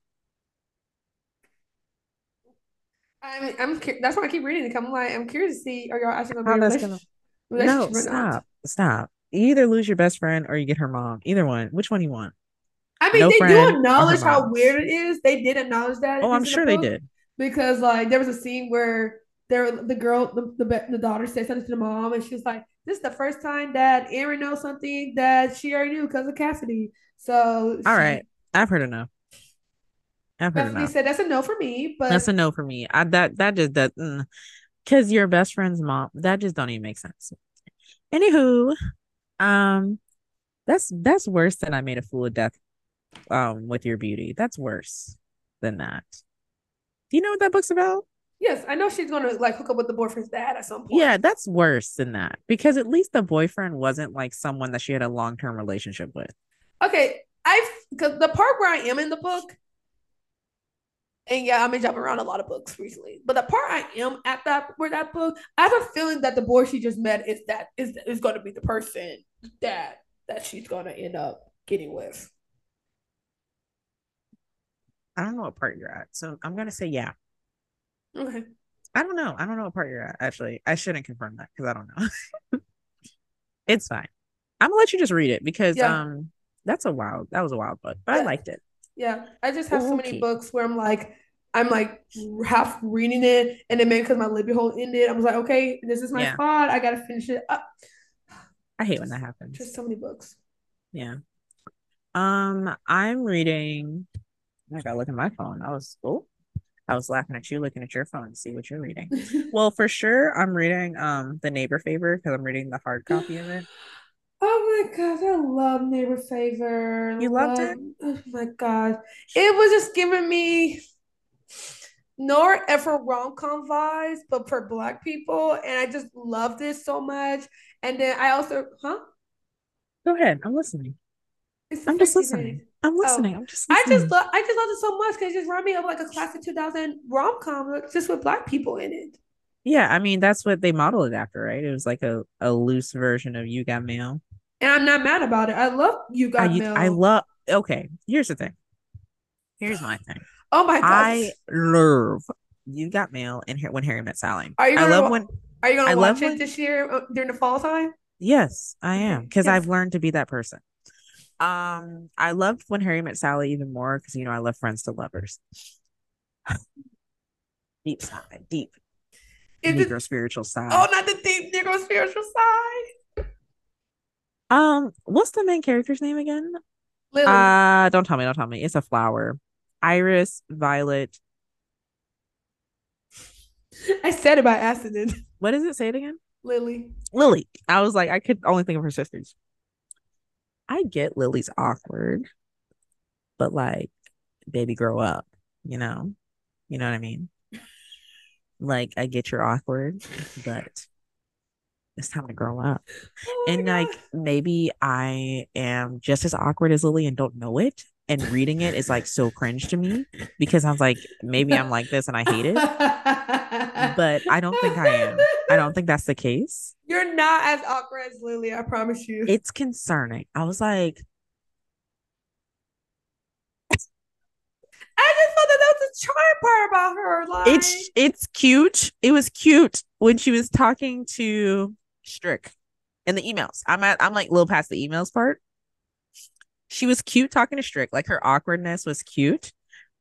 I mean, I'm that's why I keep reading it. I'm like, I'm curious to see are y'all actually gonna be relationship, gonna... No, stop, stop. You either lose your best friend or you get her mom. Either one. Which one do you want? I mean, no they do acknowledge how weird it is. They did acknowledge that. Oh, I'm sure the they did. Because like there was a scene where there the girl the, the, the daughter said something to the mom and she was like, "This is the first time that Erin knows something that she already knew because of Cassidy." So all she, right, I've heard enough. I've heard Bethany enough. said that's a no for me, but that's a no for me. I that that just that because mm, your best friend's mom that just don't even make sense. Anywho, um, that's that's worse than I made a fool of death um with your beauty. That's worse than that. Do you know what that book's about? Yes, I know she's gonna like hook up with the boyfriend's dad at some point. Yeah, that's worse than that because at least the boyfriend wasn't like someone that she had a long term relationship with. Okay, I've because the part where I am in the book, and yeah, I've been jumping around a lot of books recently. But the part I am at that where that book, I have a feeling that the boy she just met is that is is going to be the person that that she's going to end up getting with. I don't know what part you're at, so I'm gonna say yeah. Okay. I don't know. I don't know what part you're at. Actually, I shouldn't confirm that because I don't know. [laughs] it's fine. I'm gonna let you just read it because yeah. um that's a wild that was a wild book, but yeah. I liked it. Yeah, I just have okay. so many books where I'm like, I'm like half reading it, and then maybe because my Libby hole ended, I was like, okay, this is my yeah. spot. I gotta finish it up. I hate when that happens. Just so many books. Yeah. Um, I'm reading. I gotta look at my phone. I was oh, I was laughing at you looking at your phone to see what you're reading. [laughs] well, for sure, I'm reading um the Neighbor Favor because I'm reading the hard copy of it. [gasps] Oh my god, I love Neighbor Favor. You loved love, it? Oh my god. It was just giving me Nora Ephron rom com vibes, but for black people. And I just loved it so much. And then I also, huh? Go ahead. I'm listening. I'm just listening. I'm oh. listening. Oh. I'm just listening. I just love I just love it so much because it just reminded me of like a classic 2000 rom com just with black people in it. Yeah, I mean that's what they modeled it after, right? It was like a, a loose version of You Got Mail. And I'm not mad about it. I love You Got I, Mail. I love okay, here's the thing. Here's my thing. Oh my god. I love You Got Mail and when Harry met Sally. Are you I love when Are you gonna I watch it when, this year uh, during the fall time? Yes, I am. Because yes. I've learned to be that person. Um, I loved when Harry met Sally even more because you know I love friends to lovers. [sighs] deep side, deep. Negro spiritual side. Oh, not the deep Negro spiritual side. Um, what's the main character's name again? Lily. Uh, don't tell me, don't tell me. It's a flower. Iris, Violet. I said it by accident. What does it say it again? Lily. Lily. I was like, I could only think of her sisters. I get Lily's awkward, but like, baby, grow up, you know? You know what I mean? Like, I get you're awkward, but it's time to grow up. Oh and like, maybe I am just as awkward as Lily and don't know it. And reading it is like so cringe to me because I was like, maybe I'm like this and I hate it. but I don't think I am. I don't think that's the case. You're not as awkward as Lily, I promise you. It's concerning. I was like, I just thought that that was the charming part about her. Like, it's it's cute. It was cute when she was talking to Strick in the emails. I'm at I'm like a little past the emails part. She was cute talking to Strick. Like her awkwardness was cute,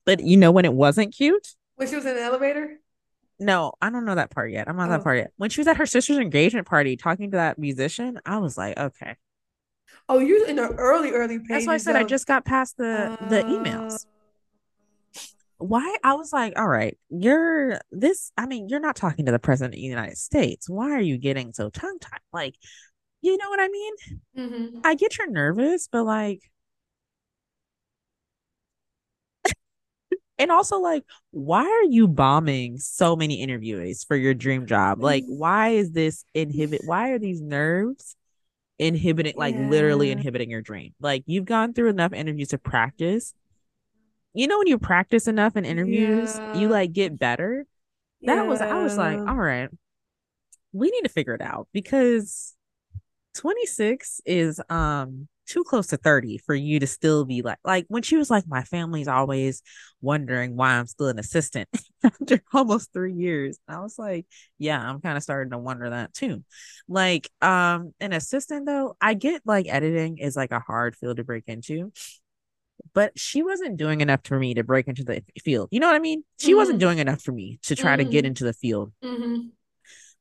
but you know when it wasn't cute when she was in the elevator. No, I don't know that part yet. I'm not oh. that part yet. When she was at her sister's engagement party talking to that musician, I was like, okay. Oh, you're in the early, early pages. That's why I said I just got past the uh... the emails. Why? I was like, all right, you're this. I mean, you're not talking to the president of the United States. Why are you getting so tongue tied? Like, you know what I mean? Mm-hmm. I get you're nervous, but like, and also like why are you bombing so many interviewees for your dream job like why is this inhibit why are these nerves inhibiting like yeah. literally inhibiting your dream like you've gone through enough interviews to practice you know when you practice enough in interviews yeah. you like get better that yeah. was i was like all right we need to figure it out because 26 is um too close to 30 for you to still be like like when she was like my family's always wondering why i'm still an assistant [laughs] after almost three years i was like yeah i'm kind of starting to wonder that too like um an assistant though i get like editing is like a hard field to break into but she wasn't doing enough for me to break into the field you know what i mean she mm-hmm. wasn't doing enough for me to try mm-hmm. to get mm-hmm. into the field mm-hmm.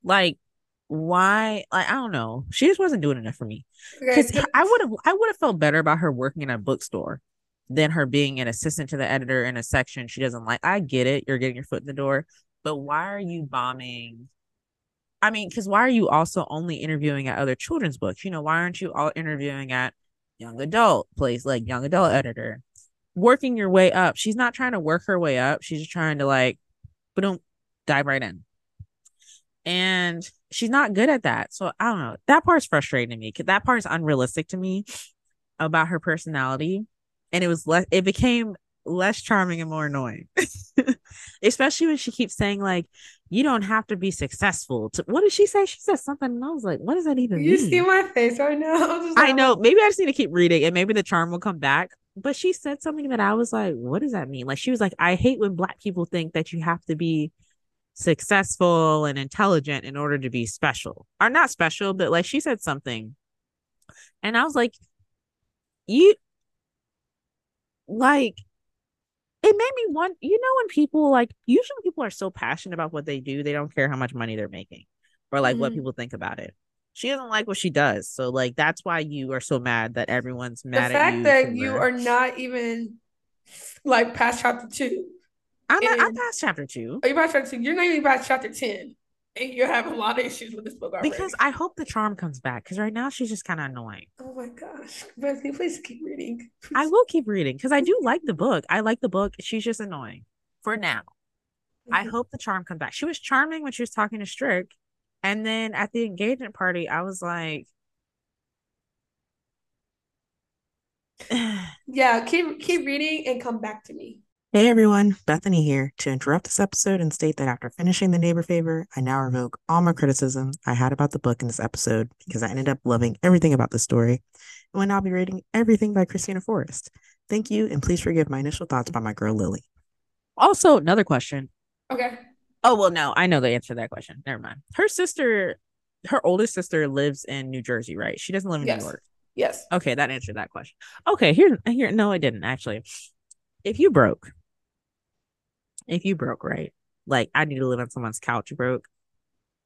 like why like I don't know. She just wasn't doing enough for me. Because okay. I would have I would have felt better about her working in a bookstore than her being an assistant to the editor in a section she doesn't like. I get it, you're getting your foot in the door, but why are you bombing? I mean, because why are you also only interviewing at other children's books? You know, why aren't you all interviewing at young adult place, like young adult editor? Working your way up. She's not trying to work her way up. She's just trying to like, but don't dive right in and she's not good at that. So I don't know. That part's frustrating to me because that part's unrealistic to me about her personality, and it was less. It became less charming and more annoying, [laughs] especially when she keeps saying like, "You don't have to be successful." To, what did she say? She said something, and I was like, "What does that even you mean?" You see my face right now. [laughs] I know. Maybe I just need to keep reading, and maybe the charm will come back. But she said something that I was like, "What does that mean?" Like she was like, "I hate when Black people think that you have to be." Successful and intelligent in order to be special or not special but like she said something. And i was like you like it made me want you know when people like usually people are so passionate about what they do they don't care how much money they're making or like mm-hmm. what people think about it. She doesn't like what she does so like that's why you are so mad that everyone's mad at the fact that you are not even like past chapter two I'm, and, I passed chapter two. Are you past chapter two? You're not even past chapter 10. And you're having a lot of issues with this book already. Because I hope the charm comes back. Because right now she's just kind of annoying. Oh my gosh. Bethany, please keep reading. Please. I will keep reading because I do like the book. I like the book. She's just annoying for now. Mm-hmm. I hope the charm comes back. She was charming when she was talking to Strick. And then at the engagement party, I was like, [sighs] yeah, keep keep reading and come back to me. Hey everyone, Bethany here to interrupt this episode and state that after finishing The Neighbor Favor, I now revoke all my criticism I had about the book in this episode because I ended up loving everything about the story and will now be rating everything by Kristina Forest. Thank you, and please forgive my initial thoughts about my girl Lily. Also, another question. Okay. Oh, well, no, I know the answer to that question. Never mind. Her sister, her oldest sister lives in New Jersey, right? She doesn't live in yes. New York. Yes. Okay, that answered that question. Okay, here, here, no, I didn't actually. If you broke, if you broke, right? Like I need to live on someone's couch broke.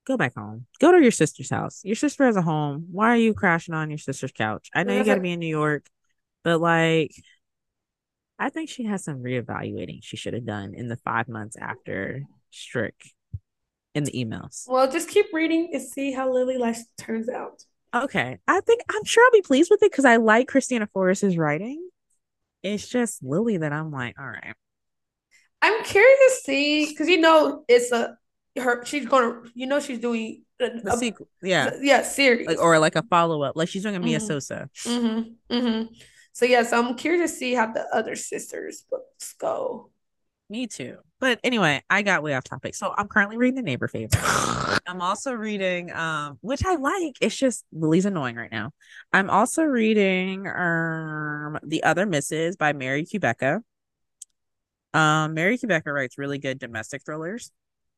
Go back home. Go to your sister's house. Your sister has a home. Why are you crashing on your sister's couch? I know you got to be in New York, but like, I think she has some reevaluating she should have done in the five months after Strick in the emails. Well, just keep reading and see how Lily Life turns out. Okay. I think I'm sure I'll be pleased with it because I like Kristina Forest's writing. It's just Lily that I'm like, all right. I'm curious to see because you know it's a her. She's gonna, you know, she's doing a, the sequel. Yeah, yeah, series like or like a follow up. Like she's doing a Mia mm-hmm. Sosa. Mm-hmm. Mm-hmm. So yes, I'm curious to see how the other sisters books go. Me too. But anyway, I got way off topic. So I'm currently reading The Neighbor Favor. [laughs] I'm also reading, um, which I like. It's just Lily's annoying right now. I'm also reading um The Other Mrs. by Mary Kubica. Um, Mary Kubica writes really good domestic thrillers.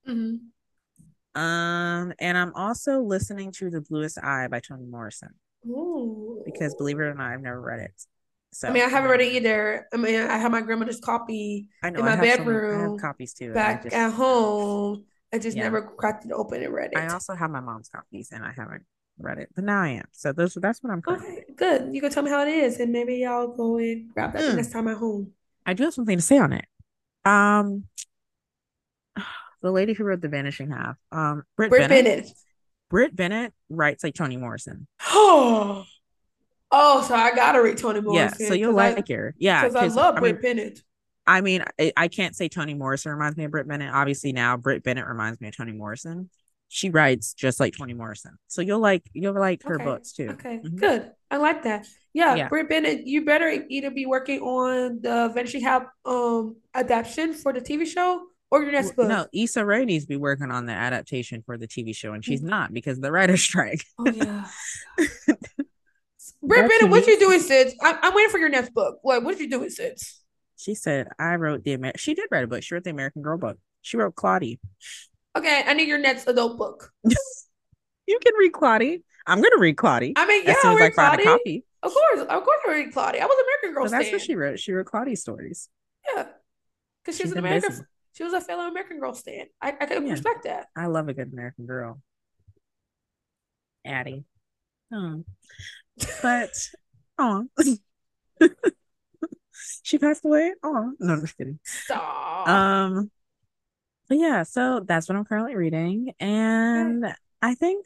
Mm-hmm. Um, and I'm also listening to The Bluest Eye by Toni Morrison. Ooh. Because believe it or not, I've never read it. So I mean, I haven't read it either. I mean, I have my grandmother's copy I know, in my bedroom. copies too. Back just, at home, I just yeah. never cracked it open and read it. I also have my mom's copies, and I haven't read it, but now I am. So those that's what I'm. Okay, good. You can tell me how it is, and maybe I'll go and grab that mm. next time at home. I do have something to say on it. Um, [sighs] the lady who wrote The Vanishing Half, um, Brit, Brit Bennett. Bennett. Brit Bennett writes like Toni Morrison. Oh, [gasps] oh, so I gotta read Toni Morrison. Yeah, so you'll like I, her. Yeah, because I love I Brit mean, Bennett. I mean, I, I, can't say Toni Morrison reminds me of Brit Bennett. Obviously, now Brit Bennett reminds me of Toni Morrison. She writes just like Toni Morrison, so you'll like you'll like her okay. books too. Okay, mm-hmm. good. I like that. Yeah, yeah. Brit Bennett, you better either be working on the Vanishing Half um adaptation for the TV show or your next book. No, Issa Rae needs to be working on the adaptation for the TV show, and she's mm-hmm. not because the writer's [laughs] strike. Oh yeah. [laughs] Brit Bennett, what you doing, Sid? I'm, I'm waiting for your next book. What what you doing, Sid? She said, I wrote the Amer- she did write a book. She wrote the American Girl book. She wrote Claudie. Okay, I need your next adult book. [laughs] you can read Claudie. I'm gonna read Claudie. I mean, yeah, as soon as I find a copy. Of course, of course, I read Claudie. I was American Girl. So that's what she wrote. She wrote Claudie stories. Yeah, because she was an American. Busy. She was a fellow American Girl stand. I I could yeah. respect that. I love a good American Girl. Addy. Oh. But [laughs] oh [laughs] she passed away. Oh no, I'm just kidding. Stop. Um but yeah, so that's what I'm currently reading. And okay. I think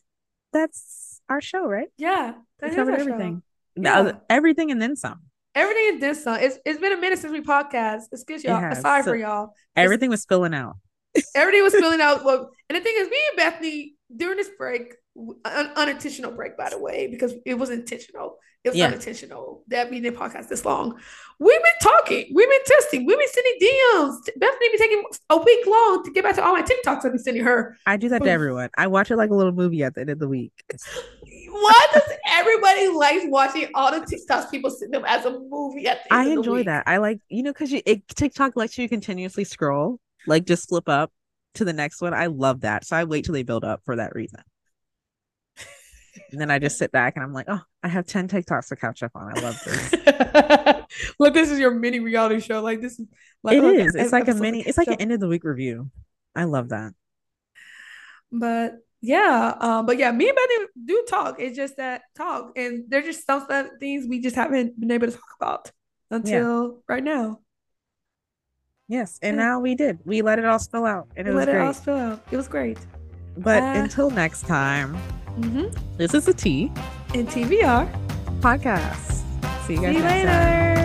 that's our show, right? Yeah. we covered everything. Yeah. Everything and then some. Everything and then some. It's it's been a minute since we podcast. Excuse y'all. Sorry so for y'all. Everything was spilling out. everything was spilling [laughs] out. Well, and the thing is, me and Bethany during this break, un- unintentional break, by the way, because it was intentional. It was yeah. unintentional that we didn't podcast this long. We've been talking. We've been testing. We've been sending DMs. Bethany be taking a week long to get back to all my TikToks I've been sending her. I do that to everyone. I watch it like a little movie at the end of the week. Why does everybody like watching all the TikToks people send them as a movie at the end I enjoy that. I like, you know, because you it, TikTok lets you continuously scroll, like just flip up to the next one. I love that. So I wait till they build up for that reason. And then I just sit back and I'm like, oh, I have 10 TikToks to catch up on. I love this. [laughs] Look, this is your mini reality show. Like this is like it is. It's like a mini, it's like an end of the week review. I love that. But yeah, um, but yeah, me and Betty do talk. It's just that talk, and there's just some things we just haven't been able to talk about until yeah. right now. Yes, and now we did. We let it all spill out, and it we was let great. it all spill out. It was great. But uh, until next time, mm-hmm. this is a Tea and TBR podcast. See you guys See you later.